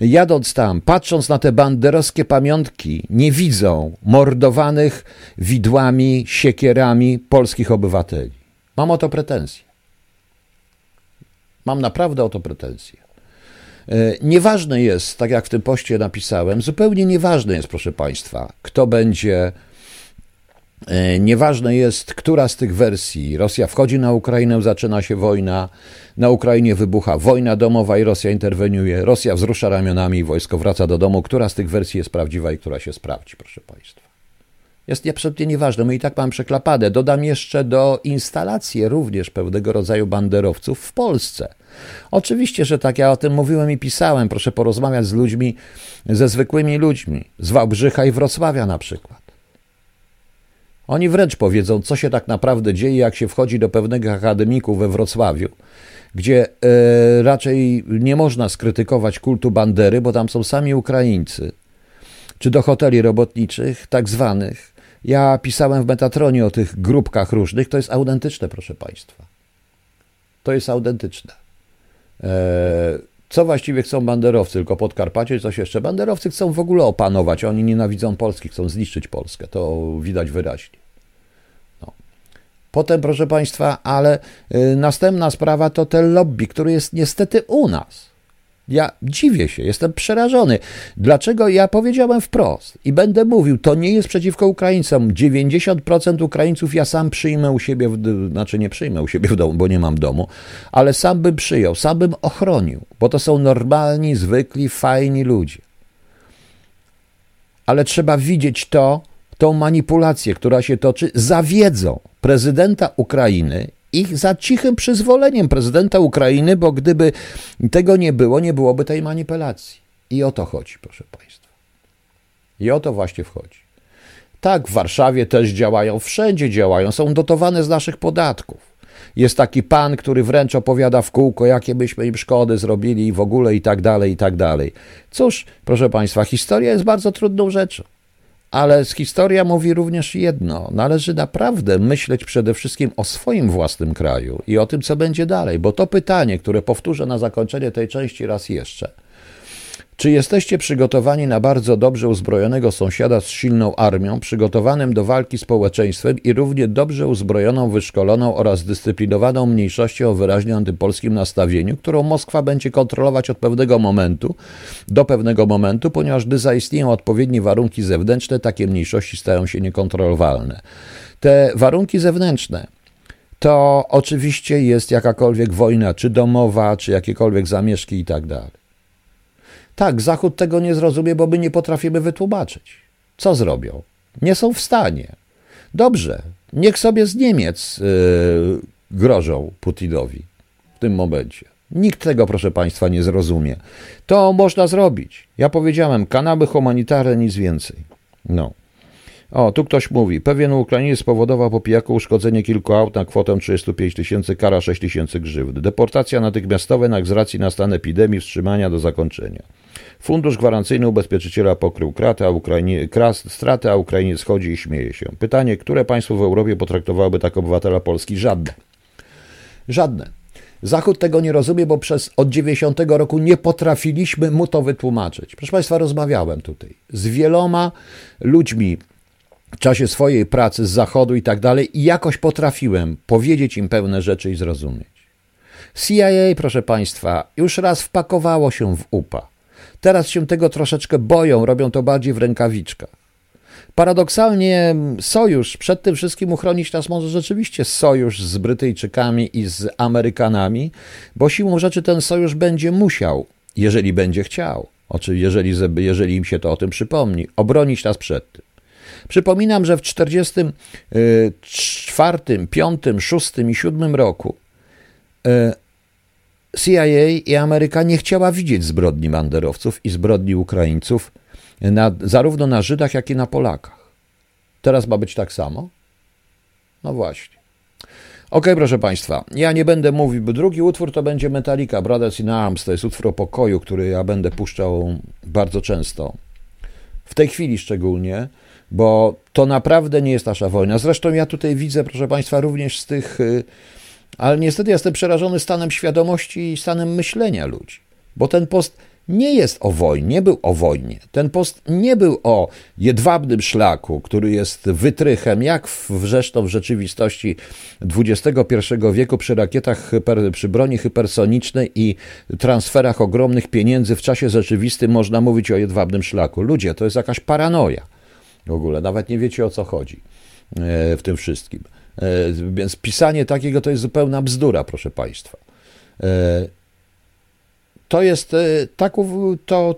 [SPEAKER 1] jadąc tam, patrząc na te banderowskie pamiątki, nie widzą mordowanych widłami, siekierami polskich obywateli. Mam o to pretensje. Mam naprawdę o to pretensje. E, nieważne jest, tak jak w tym poście napisałem, zupełnie nieważne jest, proszę Państwa, kto będzie nieważne jest, która z tych wersji. Rosja wchodzi na Ukrainę, zaczyna się wojna. Na Ukrainie wybucha wojna domowa i Rosja interweniuje. Rosja wzrusza ramionami i wojsko wraca do domu. Która z tych wersji jest prawdziwa i która się sprawdzi, proszę Państwa? Jest absolutnie nieważne. My i tak mamy przeklapane. Dodam jeszcze do instalacji również pewnego rodzaju banderowców w Polsce. Oczywiście, że tak, ja o tym mówiłem i pisałem. Proszę porozmawiać z ludźmi, ze zwykłymi ludźmi, z Wałbrzycha i Wrocławia na przykład. Oni wręcz powiedzą, co się tak naprawdę dzieje, jak się wchodzi do pewnego akademiku we Wrocławiu, gdzie e, raczej nie można skrytykować kultu bandery, bo tam są sami Ukraińcy, czy do hoteli robotniczych, tak zwanych. Ja pisałem w Metatronie o tych grupkach różnych, to jest autentyczne, proszę Państwa. To jest autentyczne. E, co właściwie chcą banderowcy? Tylko Podkarpacie, coś jeszcze? Banderowcy chcą w ogóle opanować. Oni nienawidzą Polski, chcą zniszczyć Polskę. To widać wyraźnie. No. Potem, proszę Państwa, ale y, następna sprawa to ten lobby, który jest niestety u nas. Ja dziwię się, jestem przerażony. Dlaczego ja powiedziałem wprost i będę mówił, to nie jest przeciwko Ukraińcom. 90% Ukraińców ja sam przyjmę u siebie, w, znaczy nie przyjmę u siebie w domu, bo nie mam domu, ale sam bym przyjął, sam bym ochronił, bo to są normalni, zwykli, fajni ludzie. Ale trzeba widzieć to, tą manipulację, która się toczy, za wiedzą prezydenta Ukrainy ich za cichym przyzwoleniem prezydenta Ukrainy, bo gdyby tego nie było, nie byłoby tej manipulacji. I o to chodzi, proszę Państwa. I o to właśnie wchodzi. Tak, w Warszawie też działają, wszędzie działają, są dotowane z naszych podatków. Jest taki pan, który wręcz opowiada w kółko, jakie byśmy im szkody zrobili i w ogóle i tak dalej, i tak dalej. Cóż, proszę Państwa, historia jest bardzo trudną rzeczą. Ale historia mówi również jedno: należy naprawdę myśleć przede wszystkim o swoim własnym kraju i o tym, co będzie dalej, bo to pytanie, które powtórzę na zakończenie tej części raz jeszcze czy jesteście przygotowani na bardzo dobrze uzbrojonego sąsiada z silną armią, przygotowanym do walki społeczeństwem i równie dobrze uzbrojoną, wyszkoloną oraz dyscyplinowaną mniejszością o wyraźnie antypolskim nastawieniu, którą Moskwa będzie kontrolować od pewnego momentu do pewnego momentu, ponieważ gdy zaistnieją odpowiednie warunki zewnętrzne, takie mniejszości stają się niekontrolowalne. Te warunki zewnętrzne to oczywiście jest jakakolwiek wojna, czy domowa, czy jakiekolwiek zamieszki i tak Zachód tego nie zrozumie, bo my nie potrafimy wytłumaczyć. Co zrobią? Nie są w stanie. Dobrze, niech sobie z Niemiec yy, grożą Putinowi w tym momencie. Nikt tego, proszę Państwa, nie zrozumie. To można zrobić. Ja powiedziałem, kanały humanitarne, nic więcej. No. O, tu ktoś mówi. Pewien Ukrainiec spowodował po pijaku uszkodzenie kilku aut na kwotę 35 tysięcy, kara 6 tysięcy grzywny. Deportacja natychmiastowa z racji na stan epidemii, wstrzymania do zakończenia. Fundusz gwarancyjny ubezpieczyciela pokrył kratę, a Ukrainie, kras, stratę, a Ukrainiec schodzi i śmieje się. Pytanie, które państwo w Europie potraktowałoby tak obywatela Polski? Żadne. Żadne. Zachód tego nie rozumie, bo przez od 90 roku nie potrafiliśmy mu to wytłumaczyć. Proszę Państwa, rozmawiałem tutaj z wieloma ludźmi w czasie swojej pracy z Zachodu i tak dalej i jakoś potrafiłem powiedzieć im pewne rzeczy i zrozumieć. CIA, proszę Państwa, już raz wpakowało się w UPA. Teraz się tego troszeczkę boją, robią to bardziej w rękawiczkach. Paradoksalnie sojusz, przed tym wszystkim uchronić nas może rzeczywiście sojusz z Brytyjczykami i z Amerykanami, bo siłą rzeczy ten sojusz będzie musiał, jeżeli będzie chciał, oczywiście jeżeli, jeżeli im się to o tym przypomni, obronić nas przed tym. Przypominam, że w 1944, 5, 6 i 7 roku CIA i Ameryka nie chciała widzieć zbrodni banderowców i zbrodni Ukraińców na, zarówno na Żydach, jak i na Polakach. Teraz ma być tak samo? No właśnie. Ok, proszę Państwa, ja nie będę mówił, bo drugi utwór to będzie Metallica, Brothers in Arms, to jest utwór o pokoju, który ja będę puszczał bardzo często. W tej chwili szczególnie, bo to naprawdę nie jest nasza wojna. Zresztą ja tutaj widzę, proszę Państwa, również z tych, y, ale niestety jestem przerażony stanem świadomości i stanem myślenia ludzi, bo ten post nie jest o wojnie, nie był o wojnie. Ten post nie był o jedwabnym szlaku, który jest wytrychem, jak w, zresztą w rzeczywistości XXI wieku przy rakietach, przy broni hypersonicznej i transferach ogromnych pieniędzy w czasie rzeczywistym można mówić o jedwabnym szlaku. Ludzie, to jest jakaś paranoja w ogóle, nawet nie wiecie o co chodzi e, w tym wszystkim. E, więc pisanie takiego to jest zupełna bzdura, proszę Państwa. E, to jest tak, to,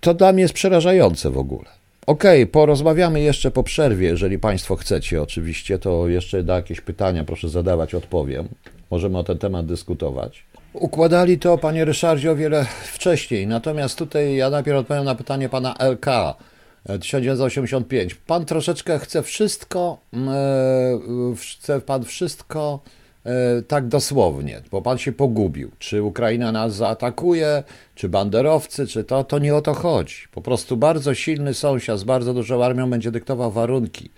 [SPEAKER 1] to dla mnie jest przerażające w ogóle. Okej, okay, porozmawiamy jeszcze po przerwie, jeżeli Państwo chcecie, oczywiście, to jeszcze da jakieś pytania, proszę zadawać, odpowiem. Możemy o ten temat dyskutować. Układali to, panie Ryszardzie, o wiele wcześniej, natomiast tutaj ja najpierw odpowiem na pytanie pana LK. 1985. E, pan troszeczkę chce wszystko, e, chce pan wszystko E, tak dosłownie, bo pan się pogubił. Czy Ukraina nas zaatakuje, czy banderowcy, czy to, to nie o to chodzi. Po prostu bardzo silny sąsiad z bardzo dużą armią będzie dyktował warunki.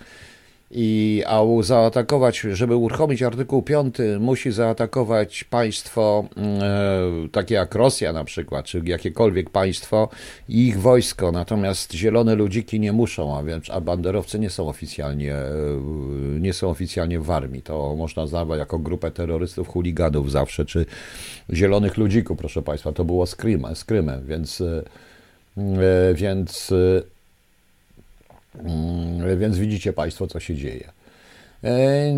[SPEAKER 1] I, a zaatakować, żeby uruchomić artykuł 5, musi zaatakować państwo mm, e, takie jak Rosja na przykład, czy jakiekolwiek państwo i ich wojsko. Natomiast zielone ludziki nie muszą, a więc a banderowcy nie są oficjalnie e, nie są oficjalnie w armii. To można nazwać jako grupę terrorystów, chuliganów zawsze, czy zielonych ludzików, proszę państwa. To było z Krymem, więc e, więc Mm, więc widzicie Państwo, co się dzieje. E,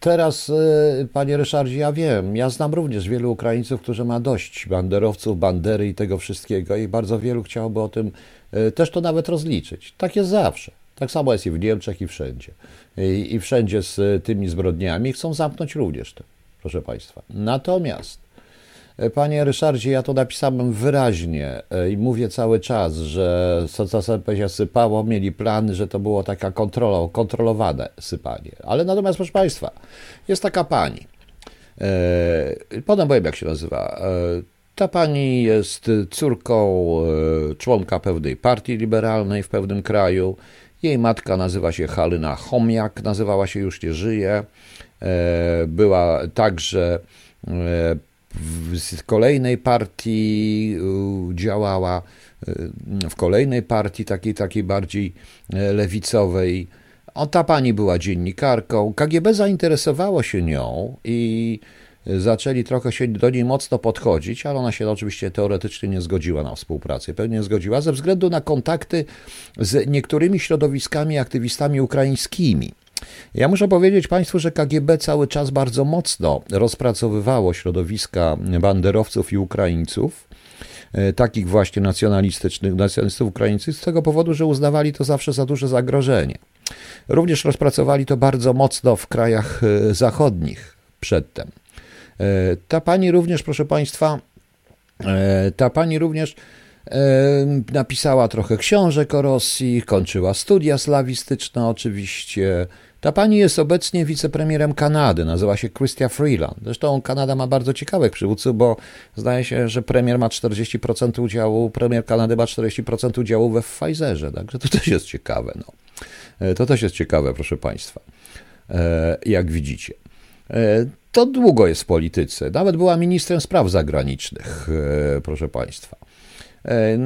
[SPEAKER 1] teraz, e, panie Ryszardzie, ja wiem, ja znam również wielu Ukraińców, którzy ma dość banderowców, bandery i tego wszystkiego i bardzo wielu chciałoby o tym e, też to nawet rozliczyć. Tak jest zawsze. Tak samo jest i w Niemczech, i wszędzie. I, i wszędzie z tymi zbrodniami chcą zamknąć również to, proszę Państwa. Natomiast Panie Ryszardzie, ja to napisałem wyraźnie e, i mówię cały czas, że CCP się sypało, mieli plan, że to było taka kontrola, kontrolowane sypanie. Ale natomiast, proszę Państwa, jest taka pani, e, potem powiem jak się nazywa, e, ta pani jest córką członka pewnej partii liberalnej w pewnym kraju. Jej matka nazywa się Halina Chomiak, nazywała się już nie żyje. Była także w kolejnej partii działała, w kolejnej partii takiej, takiej bardziej e, lewicowej. O, ta pani była dziennikarką. KGB zainteresowało się nią i zaczęli trochę się do niej mocno podchodzić, ale ona się oczywiście teoretycznie nie zgodziła na współpracę. Pewnie nie zgodziła ze względu na kontakty z niektórymi środowiskami, aktywistami ukraińskimi. Ja muszę powiedzieć Państwu, że KGB cały czas bardzo mocno rozpracowywało środowiska banderowców i Ukraińców, e, takich właśnie nacjonalistycznych, nacjonalistów ukraińskich, z tego powodu, że uznawali to zawsze za duże zagrożenie. Również rozpracowali to bardzo mocno w krajach e, zachodnich przedtem. E, ta pani również, proszę Państwa, ta pani również napisała trochę książek o Rosji, kończyła studia slawistyczne oczywiście, ta pani jest obecnie wicepremierem Kanady, nazywa się Chrystia Freeland. Zresztą Kanada ma bardzo ciekawych przywódców, bo zdaje się, że premier ma 40% udziału, premier Kanady ma 40% udziału we Pfizerze, także to też jest ciekawe. No. E, to też jest ciekawe, proszę Państwa, e, jak widzicie. E, to długo jest w polityce. Nawet była ministrem spraw zagranicznych, proszę Państwa. E,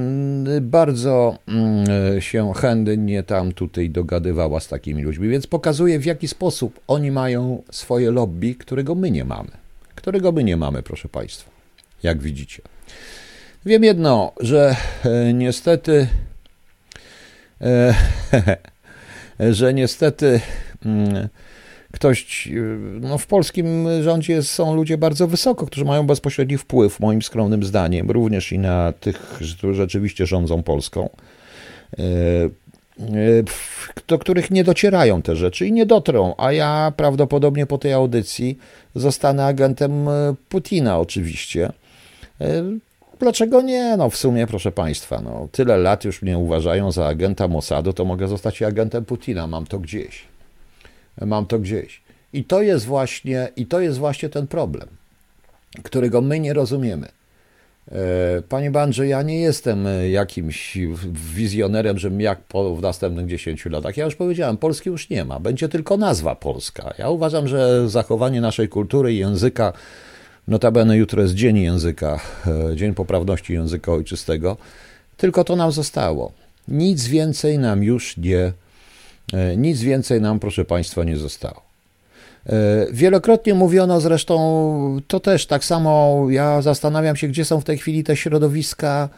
[SPEAKER 1] bardzo mm, się chętnie tam tutaj dogadywała z takimi ludźmi, więc pokazuje w jaki sposób oni mają swoje lobby, którego my nie mamy. Którego my nie mamy, proszę Państwa, jak widzicie. Wiem jedno, że e, niestety, e, że niestety mm, ktoś, no w polskim rządzie są ludzie bardzo wysoko, którzy mają bezpośredni wpływ, moim skromnym zdaniem, również i na tych, którzy rzeczywiście rządzą Polską. do których nie docierają te rzeczy i nie dotrą, a ja prawdopodobnie po tej audycji zostanę agentem Putina oczywiście. Dlaczego nie? No w sumie, proszę Państwa, no, tyle lat już mnie uważają za agenta Mossadu, to mogę zostać agentem Putina, mam to gdzieś. Mam to gdzieś. I to jest właśnie, i to jest właśnie ten problem, którego my nie rozumiemy. E, panie Bandrze, ja nie jestem jakimś wizjonerem, że jak po, w następnych 10 latach. Ja już powiedziałem, Polski już nie ma, będzie tylko nazwa Polska. Ja uważam, że zachowanie naszej kultury i języka, notabene jutro jest Dzień Języka, e, Dzień Poprawności Języka Ojczystego, tylko to nam zostało. Nic więcej nam już nie, e, nic więcej nam, proszę Państwa, nie zostało. E, wielokrotnie mówiono zresztą, to też tak samo, ja zastanawiam się, gdzie są w tej chwili te środowiska,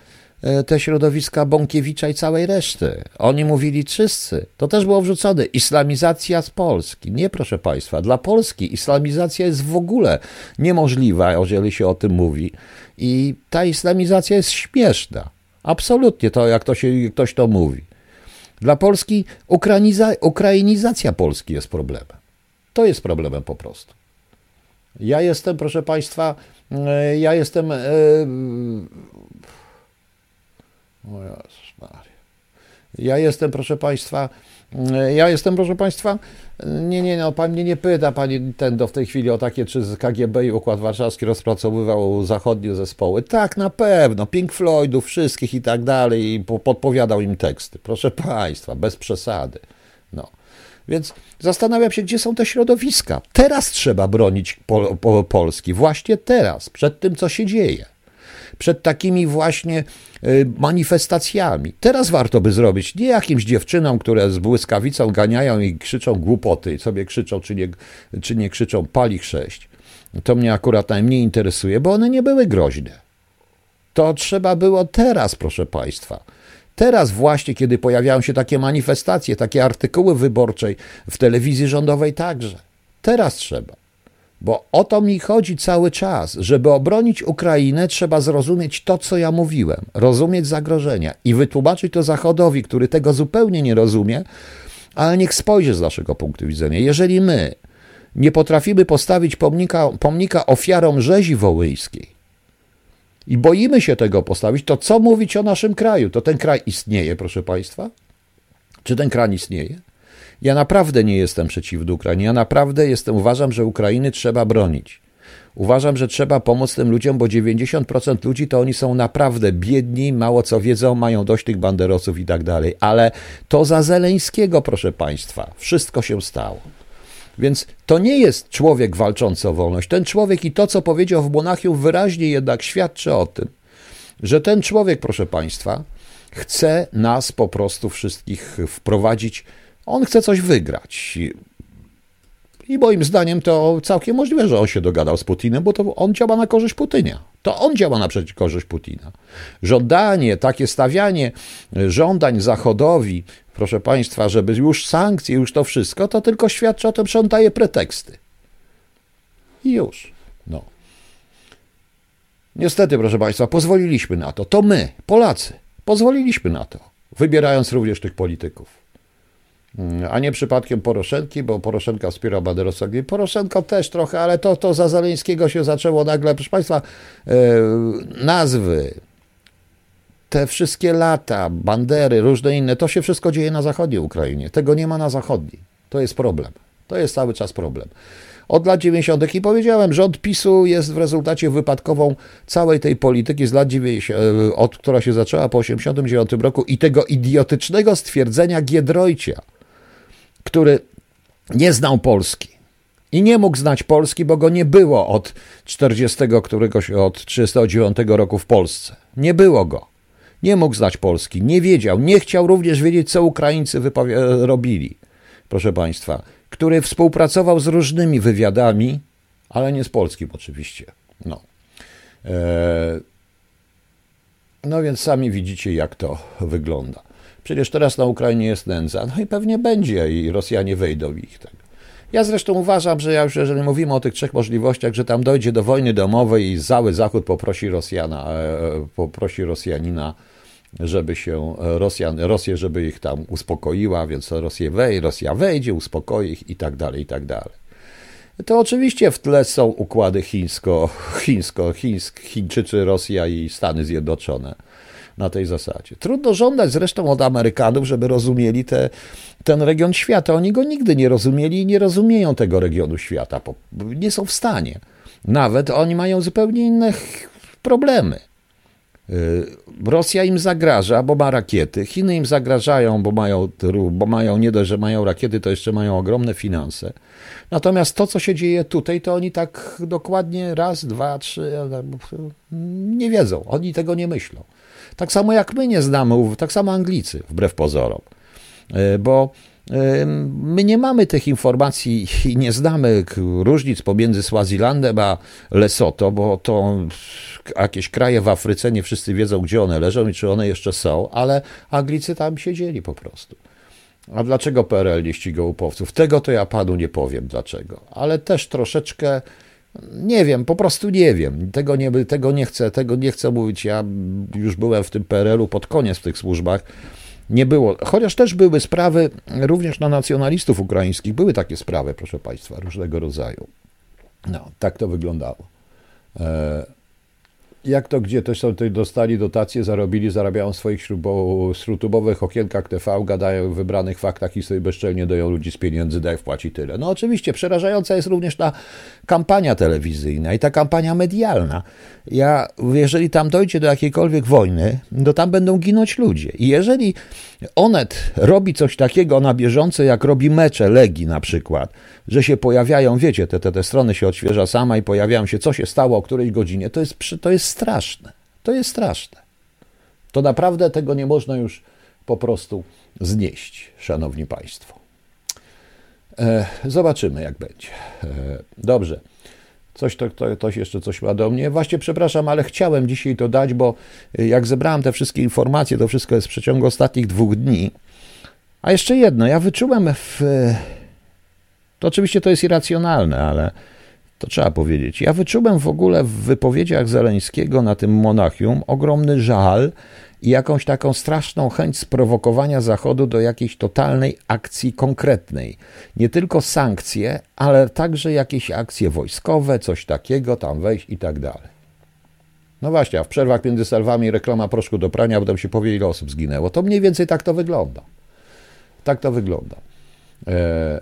[SPEAKER 1] e, te środowiska Bąkiewicza i całej reszty. Oni mówili wszyscy. To też było wrzucone. Islamizacja z Polski. Nie, proszę Państwa. Dla Polski islamizacja jest w ogóle niemożliwa, jeżeli się o tym mówi. I ta islamizacja jest śmieszna. Absolutnie to, jak to się, ktoś to mówi. Dla Polski ukrainizacja Polski jest problemem. To jest problemem po prostu. Ja jestem, proszę Państwa, e, ja jestem. Maria. Ja jestem, proszę Państwa, ja jestem, proszę Państwa, nie, nie, no, Pan mnie nie pyta, Pani Tendo w tej chwili o takie, czy z KGB i Układ Warszawski rozpracowywał zachodnie zespoły. Tak, na pewno, Pink Floydów, wszystkich i tak dalej, i podpowiadał im teksty. Proszę Państwa, bez przesady. No. Więc zastanawiam się, gdzie są te środowiska. Teraz trzeba bronić Pol po Polski, właśnie teraz, przed tym, co się dzieje. Przed takimi właśnie y, manifestacjami. Teraz warto by zrobić, nie jakimś dziewczynom, które z błyskawicą ganiają i krzyczą głupoty, i sobie krzyczą, czy nie, czy nie krzyczą pali sześć. To mnie akurat najmniej interesuje, bo one nie były groźne. To trzeba było teraz, proszę Państwa. Teraz właśnie, kiedy pojawiają się takie manifestacje, takie artykuły wyborcze w telewizji rządowej także. Teraz trzeba. Bo o to mi chodzi cały czas. Żeby obronić Ukrainę, trzeba zrozumieć to, co ja mówiłem, rozumieć zagrożenia i wytłumaczyć to Zachodowi, który tego zupełnie nie rozumie, ale niech spojrzy z naszego punktu widzenia. Jeżeli my nie potrafimy postawić pomnika, pomnika ofiarom rzezi wołyńskiej, i boimy się tego postawić, to co mówić o naszym kraju? To ten kraj istnieje, proszę Państwa? Czy ten kraj istnieje? Ja naprawdę nie jestem przeciwny Ukrainie. Ja naprawdę jestem, uważam, że Ukrainy trzeba bronić. Uważam, że trzeba pomóc tym ludziom, bo 90% ludzi to oni są naprawdę biedni, mało co wiedzą, mają dość tych banderosów i tak dalej. Ale to za Zeleńskiego, proszę Państwa, wszystko się stało. Więc to nie jest człowiek walczący o wolność. Ten człowiek i to, co powiedział w Monachium, wyraźnie jednak świadczy o tym, że ten człowiek, proszę Państwa, chce nas po prostu wszystkich wprowadzić. On chce coś wygrać. I moim zdaniem to całkiem możliwe, że on się dogadał z Putinem, bo to on działa na korzyść Putynia. To on działa na korzyść Putina. Żądanie, takie stawianie żądań Zachodowi, proszę Państwa, żeby już sankcje, już to wszystko, to tylko świadczy o tym, że on daje preteksty. I już. No. Niestety, proszę Państwa, pozwoliliśmy na to. To my, Polacy, pozwoliliśmy na to, wybierając również tych polityków. Mm, a nie przypadkiem Poroszenki, bo Poroszenka wspiera Banderowskiego. Poroszenko też trochę, ale to, to za Zaleńskiego się zaczęło nagle. Proszę Państwa, e, nazwy, te wszystkie lata, bandery, różne inne, to się wszystko dzieje na zachodniej Ukrainie. Tego nie ma na zachodniej. To jest problem. To jest cały czas problem. Od lat 90. i powiedziałem, rząd PiSu jest w rezultacie wypadkową całej tej polityki z lat 90., e, od, która się zaczęła po 89 roku i tego idiotycznego stwierdzenia Giedroycia, który nie znał Polski i nie mógł znać Polski, bo go nie było od 40 któregoś, od 39 roku w Polsce. Nie było go. Nie mógł znać Polski, nie wiedział, nie chciał również wiedzieć, co Ukraińcy robili, proszę Państwa, który współpracował z różnymi wywiadami, ale nie z polskim oczywiście. No. E, no więc sami widzicie, jak to wygląda. Przecież teraz na Ukrainie jest nędza, no i pewnie będzie i Rosjanie wejdą w ich tego. Ja zresztą uważam, że już jeżeli mówimy o tych trzech możliwościach, że tam dojdzie do wojny domowej i cały Zachód poprosi Rosjana, e, poprosi Rosjanina żeby się Rosjan, Rosję, żeby ich tam uspokoiła, więc Rosję wej, Rosja wejdzie, uspokoi ich i tak dalej, i tak dalej. To oczywiście w tle są układy chińsko, chińsko, chińsk, Chińczycy, Rosja i Stany Zjednoczone na tej zasadzie. Trudno żądać zresztą od Amerykanów, żeby rozumieli te, ten region świata. Oni go nigdy nie rozumieli i nie rozumieją tego regionu świata. Nie są w stanie. Nawet oni mają zupełnie inne problemy. Y, Rosja im zagraża, bo ma rakiety. Chiny im zagrażają, bo mają, bo mają nie dość, że mają rakiety, to jeszcze mają ogromne finanse. Natomiast to, co się dzieje tutaj, to oni tak dokładnie raz, dwa, trzy, nie wiedzą. Oni tego nie myślą. Tak samo jak my nie znamy, tak samo Anglicy, wbrew pozorom. Y, bo My nie mamy tych informacji i nie znamy różnic pomiędzy Swazilandem a Lesotho, bo to jakieś kraje w Afryce, nie wszyscy wiedzą, gdzie one leżą i czy one jeszcze są, ale Anglicy tam siedzieli po prostu. A dlaczego PRL nie ścigał upowców? Tego to ja panu nie powiem dlaczego, ale też troszeczkę nie wiem, po prostu nie wiem. Tego nie, tego nie chcę, tego nie chcę mówić. Ja już byłem w tym PRL-u pod koniec w tych służbach nie było. Chociaż też były sprawy również na nacjonalistów ukraińskich, były takie sprawy, proszę Państwa, różnego rodzaju. No, tak to wyglądało. E, jak to gdzie też sobie dostali dotacje, zarobili, zarabiają w swoich śrutubowych okienkach TV, gadają w wybranych faktach i sobie bezczelnie doją ludzi z pieniędzy, daj wpłaci tyle. No oczywiście, przerażająca jest również ta kampania telewizyjna i ta kampania medialna. Ja, jeżeli tam dojdzie do jakiejkolwiek wojny, to tam będą ginąć ludzie. I jeżeli Onet robi coś takiego na bieżąco, jak robi mecze Legii na przykład, że się pojawiają, wiecie, te, te, te strony się odświeża sama i pojawiają się, co się stało, o której godzinie, to jest, to jest straszne. To jest straszne. To naprawdę tego nie można już po prostu znieść, szanowni państwo. E, zobaczymy, jak będzie. E, dobrze. Coś to, to, ktoś jeszcze coś ma do mnie. Właśnie przepraszam, ale chciałem dzisiaj to dać, bo jak zebrałem te wszystkie informacje, to wszystko jest w przeciągu ostatnich dwóch dni. A jeszcze jedno, ja wyczułem w. To oczywiście to jest irracjonalne, ale to trzeba powiedzieć. Ja wyczułem w ogóle w wypowiedziach Zeleńskiego na tym Monachium ogromny żal i jakąś taką straszną chęć sprowokowania Zachodu do jakiejś totalnej akcji konkretnej. Nie tylko sankcje, ale także jakieś akcje wojskowe, coś takiego, tam wejść i tak dalej. No właśnie, a w przerwach między salwami reklama proszku do prania, potem się powie, ile osób zginęło. To mniej więcej tak to wygląda. Tak to wygląda. E, e,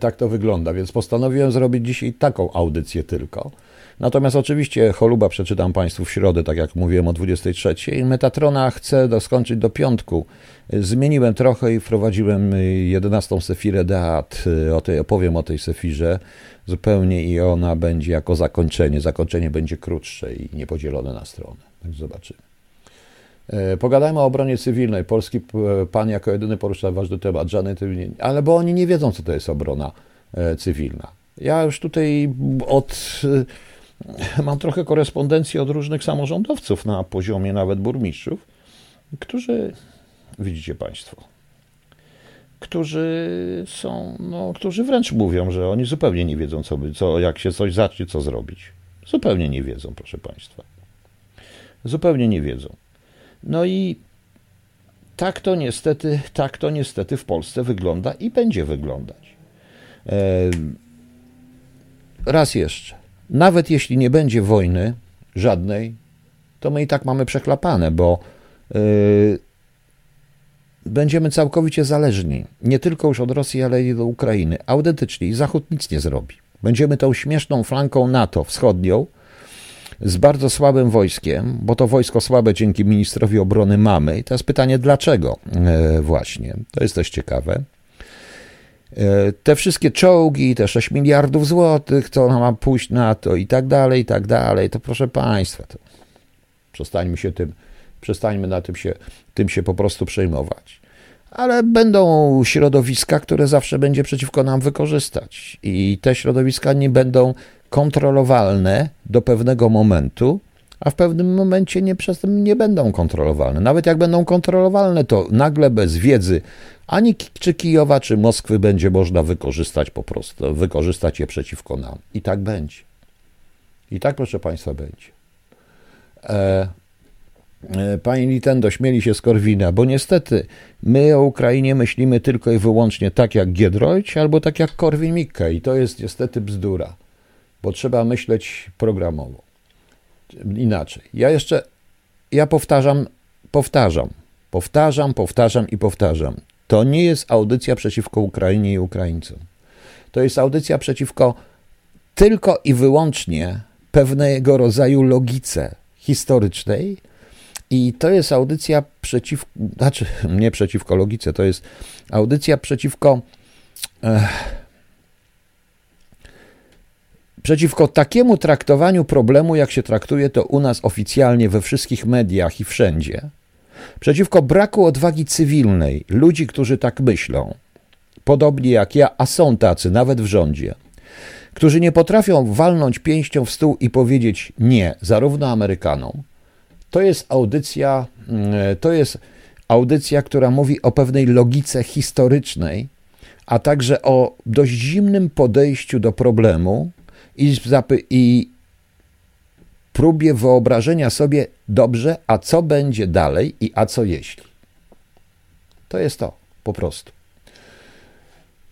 [SPEAKER 1] tak to wygląda, więc postanowiłem zrobić dzisiaj taką audycję tylko Natomiast oczywiście choluba przeczytam Państwu w środę, tak jak mówiłem o 23. Metatrona chcę doskończyć do piątku. Zmieniłem trochę i wprowadziłem 11 sefirę Deat. O tej, opowiem o tej sefirze zupełnie i ona będzie jako zakończenie. Zakończenie będzie krótsze i niepodzielone na stronę. Tak zobaczymy. E, pogadajmy o obronie cywilnej. Polski pan jako jedyny porusza ważny temat, żadnej cywilnej, ale bo oni nie wiedzą, co to jest obrona e, cywilna. Ja już tutaj od Mam trochę korespondencji od różnych samorządowców na poziomie nawet burmistrzów, którzy, widzicie Państwo, którzy są, no, którzy wręcz mówią, że oni zupełnie nie wiedzą, co, co jak się coś zacznie, co zrobić. Zupełnie nie wiedzą, proszę Państwa. Zupełnie nie wiedzą. No i tak to niestety, tak to niestety w Polsce wygląda i będzie wyglądać. Raz jeszcze. Nawet jeśli nie będzie wojny żadnej, to my i tak mamy przeklapane, bo yy, będziemy całkowicie zależni nie tylko już od Rosji, ale i do Ukrainy. Autentycznie i Zachód nic nie zrobi. Będziemy tą śmieszną flanką NATO wschodnią z bardzo słabym wojskiem, bo to wojsko słabe dzięki ministrowi obrony mamy. I teraz pytanie, dlaczego yy, właśnie? To jest też ciekawe. E, te wszystkie czołgi, te 6 miliardów złotych, ona ma pójść na to i tak dalej, i tak dalej, to proszę Państwa, to przestańmy się tym, przestańmy na tym się, tym się po prostu przejmować. Ale będą środowiska, które zawsze będzie przeciwko nam wykorzystać. I te środowiska nie będą kontrolowalne do pewnego momentu, a w pewnym momencie nie, przez tym nie będą kontrolowalne. Nawet jak będą kontrolowalne, to nagle bez wiedzy ani czy Kijowa, czy Moskwy będzie można wykorzystać po prostu, wykorzystać je przeciwko nam. I tak będzie. I tak, proszę Państwa, będzie. E, e, pani Nintendo śmieli się z Korwina, bo niestety my o Ukrainie myślimy tylko i wyłącznie tak jak Giedroyć albo tak jak Korwin-Mikke i to jest niestety bzdura, bo trzeba myśleć programowo. Inaczej. Ja jeszcze, ja powtarzam, powtarzam, powtarzam, powtarzam i powtarzam. To nie jest audycja przeciwko Ukrainie i Ukraińcom. To jest audycja przeciwko tylko i wyłącznie pewnego rodzaju logice historycznej. I to jest audycja przeciwko, znaczy nie przeciwko logice, to jest audycja przeciwko. Przeciwko takiemu traktowaniu problemu, jak się traktuje to u nas oficjalnie we wszystkich mediach i wszędzie, przeciwko braku odwagi cywilnej ludzi, którzy tak myślą, podobnie jak ja, a są tacy nawet w rządzie, którzy nie potrafią walnąć pięścią w stół i powiedzieć nie, zarówno Amerykanom. To jest audycja, mm, to jest audycja, która mówi o pewnej logice historycznej, a także o dość zimnym podejściu do problemu i, i próbie wyobrażenia sobie dobrze, a co będzie dalej i a co jeśli. To jest to, po prostu.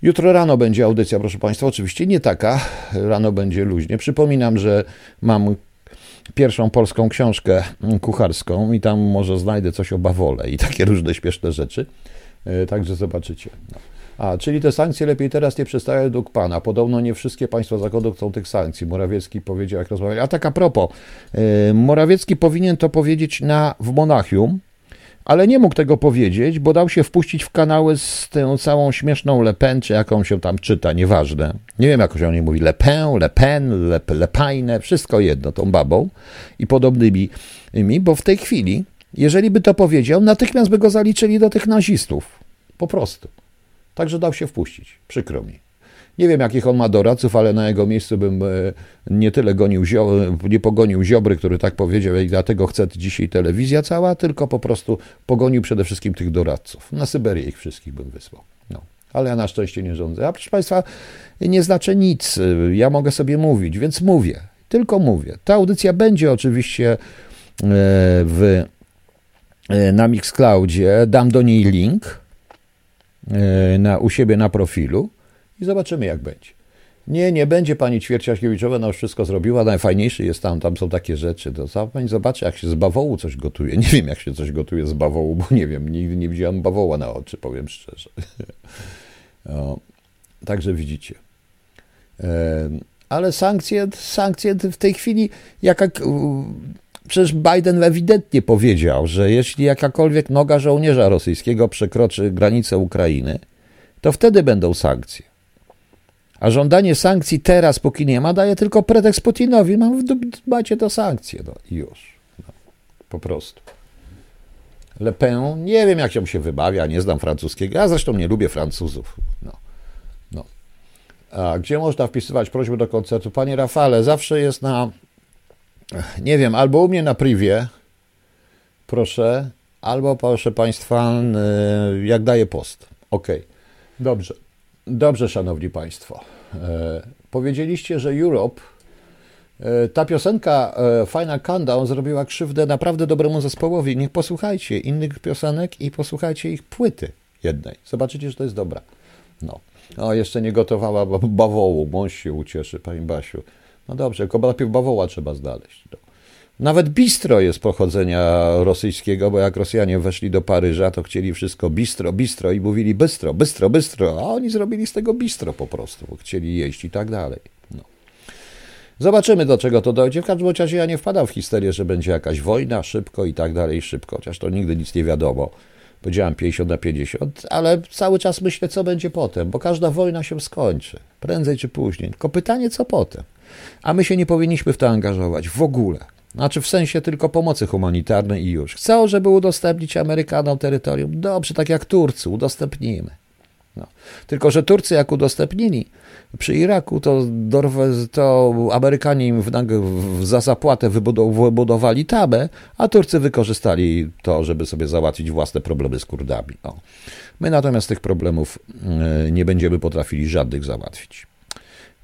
[SPEAKER 1] Jutro rano będzie audycja, proszę Państwa. Oczywiście nie taka, rano będzie luźnie. Przypominam, że mam pierwszą polską książkę kucharską i tam może znajdę coś o bawole i takie różne śmieszne rzeczy. E, także zobaczycie. No. A, czyli te sankcje lepiej teraz nie przestają według Pana. Podobno nie wszystkie państwa Zachodu chcą tych sankcji. Morawiecki powiedział, jak rozmawiali. A tak a propos, e, Morawiecki powinien to powiedzieć na, w Monachium, ale nie mógł tego powiedzieć, bo dał się wpuścić w kanały z tą całą śmieszną Le Pen, czy jaką się tam czyta, nieważne. Nie wiem, jak się o niej mówi, Le Pen, Le Pen, Le, Le Paine, wszystko jedno, tą babą i podobnymi, bo w tej chwili, jeżeli by to powiedział, natychmiast by go zaliczyli do tych nazistów. Po prostu. Także dał się wpuścić. Przykro mi. Nie wiem, jakich on ma doradców, ale na jego miejscu bym e, nie tyle gonił, nie pogonił Ziobry, który tak powiedział, i dlatego chce dzisiaj telewizja cała, tylko po prostu pogonił przede wszystkim tych doradców. Na Syberię ich wszystkich bym wysłał. No. Ale ja na szczęście nie rządzę. A proszę Państwa, nie znaczy nic. Ja mogę sobie mówić, więc mówię. Tylko mówię. Ta audycja będzie oczywiście e, w, e, na Mixcloudzie. Dam do niej link na, u siebie na profilu i zobaczymy, jak będzie. Nie, nie będzie pani Ćwierciakiewiczowa, ona już wszystko zrobiła, najfajniejszy jest tam, tam są takie rzeczy. To pani zobaczy, jak się z bawołu coś gotuje. Nie wiem, jak się coś gotuje z bawołu, bo nie wiem, nigdy nie widziałem bawoła na oczy, powiem szczerze. Także widzicie. E, ale sankcje, sankcje w tej chwili, jaka, przecież Biden ewidentnie powiedział, że jeśli jakakolwiek noga żołnierza rosyjskiego przekroczy granicę Ukrainy, to wtedy będą sankcje. A żądanie sankcji teraz, póki nie ma, daje tylko pretekst Putinowi. Mam, macie to sankcje. No, już. No, po prostu. Le Pen, nie wiem jak się się wybawia, nie znam francuskiego. Ja zresztą nie lubię Francuzów. No. No. A gdzie można wpisywać prośbę do koncertu? Panie Rafale, zawsze jest na, nie wiem, albo u mnie na privie, proszę, albo proszę Państwa, jak daję post. Ok, dobrze. Dobrze, szanowni państwo. E, powiedzieliście, że Europe, e, ta piosenka e, Final Countdown zrobiła krzywdę naprawdę dobremu zespołowi. Niech posłuchajcie innych piosenek i posłuchajcie ich płyty jednej. Zobaczycie, że to jest dobra. No. O, jeszcze nie gotowała bawołu. Mąż się ucieszy, pani Basiu. No dobrze, tylko najpierw bawoła trzeba znaleźć. No. Nawet bistro jest pochodzenia rosyjskiego, bo jak Rosjanie weszli do Paryża, to chcieli wszystko bistro, bistro i mówili bystro, bystro, bystro, a oni zrobili z tego bistro po prostu, bo chcieli jeść i tak dalej. No. Zobaczymy, do czego to dojdzie. W każdym razie ja nie wpadam w histerię, że będzie jakaś wojna szybko i tak dalej, szybko, chociaż to nigdy nic nie wiadomo. Powiedziałem 50 na 50, ale cały czas myślę, co będzie potem, bo każda wojna się skończy, prędzej czy później. Tylko pytanie, co potem. A my się nie powinniśmy w to angażować w ogóle. Znaczy w sensie tylko pomocy humanitarnej i już. Chcą, żeby udostępnić Amerykanom terytorium. Dobrze, tak jak Turcy, udostępnimy. No. Tylko, że Turcy jak udostępnili przy Iraku, to, to Amerykanie im w, w, za zapłatę wybudowali tabę, a Turcy wykorzystali to, żeby sobie załatwić własne problemy z Kurdami. No. My natomiast tych problemów e, nie będziemy potrafili żadnych załatwić.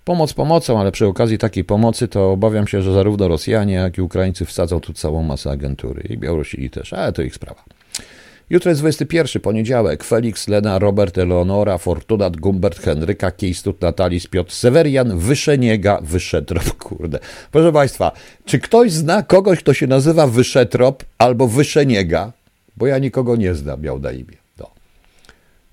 [SPEAKER 1] Pomoc pomocą, ale przy okazji takiej pomocy to obawiam się, że zarówno Rosjanie, jak i Ukraińcy wsadzą tu całą masę agentury i Białorusini też, ale to ich sprawa. Jutro jest 21, poniedziałek. Felix, Lena, Robert, Eleonora, Fortunat, Gumbert, Henryka, Kiejstut, Natalis, Piotr, Severian, Wyszeniega, Wyszetrop, kurde. Proszę Państwa, czy ktoś zna kogoś, kto się nazywa Wyszetrop albo Wyszeniega? Bo ja nikogo nie znam, miał na imię.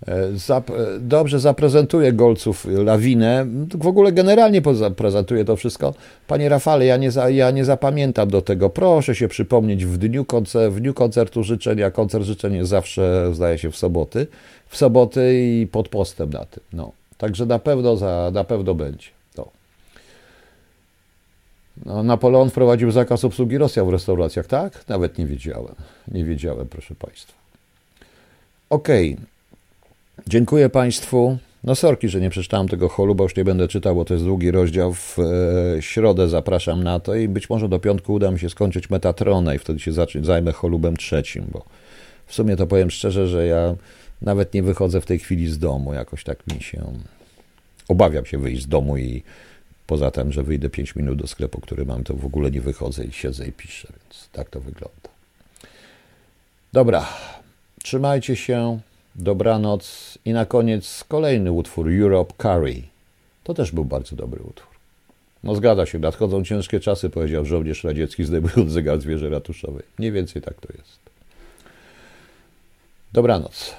[SPEAKER 1] E, zap, e, dobrze zaprezentuje Golców lawinę. W ogóle generalnie prezentuje to wszystko. Panie Rafale, ja nie, za, ja nie zapamiętam do tego. Proszę się przypomnieć w dniu, koncer, w dniu koncertu życzenia. Koncert życzeń jest zawsze, zdaje się, w soboty. W soboty i pod postem na tym. No. Także na pewno, za, na pewno będzie. To. No, Napoleon wprowadził zakaz obsługi Rosjan w restauracjach, tak? Nawet nie wiedziałem. Nie wiedziałem, proszę Państwa. Okej. Okay. Dziękuję Państwu. No sorki, że nie przeczytałem tego choluba, już nie będę czytał, bo to jest długi rozdział. W e, środę zapraszam na to i być może do piątku uda mi się skończyć Metatronę i wtedy się zajmę cholubem trzecim, bo w sumie to powiem szczerze, że ja nawet nie wychodzę w tej chwili z domu, jakoś tak mi się... Obawiam się wyjść z domu i poza tym, że wyjdę 5 minut do sklepu, który mam, to w ogóle nie wychodzę i siedzę i piszę, więc tak to wygląda. Dobra, trzymajcie się. Dobranoc i na koniec kolejny utwór Europe Carry. To też był bardzo dobry utwór. No zgadza się, nadchodzą ciężkie czasy, powiedział żołnierz radziecki zdejmując zegar zwierzę ratuszowej. Mniej więcej tak to jest. Dobranoc.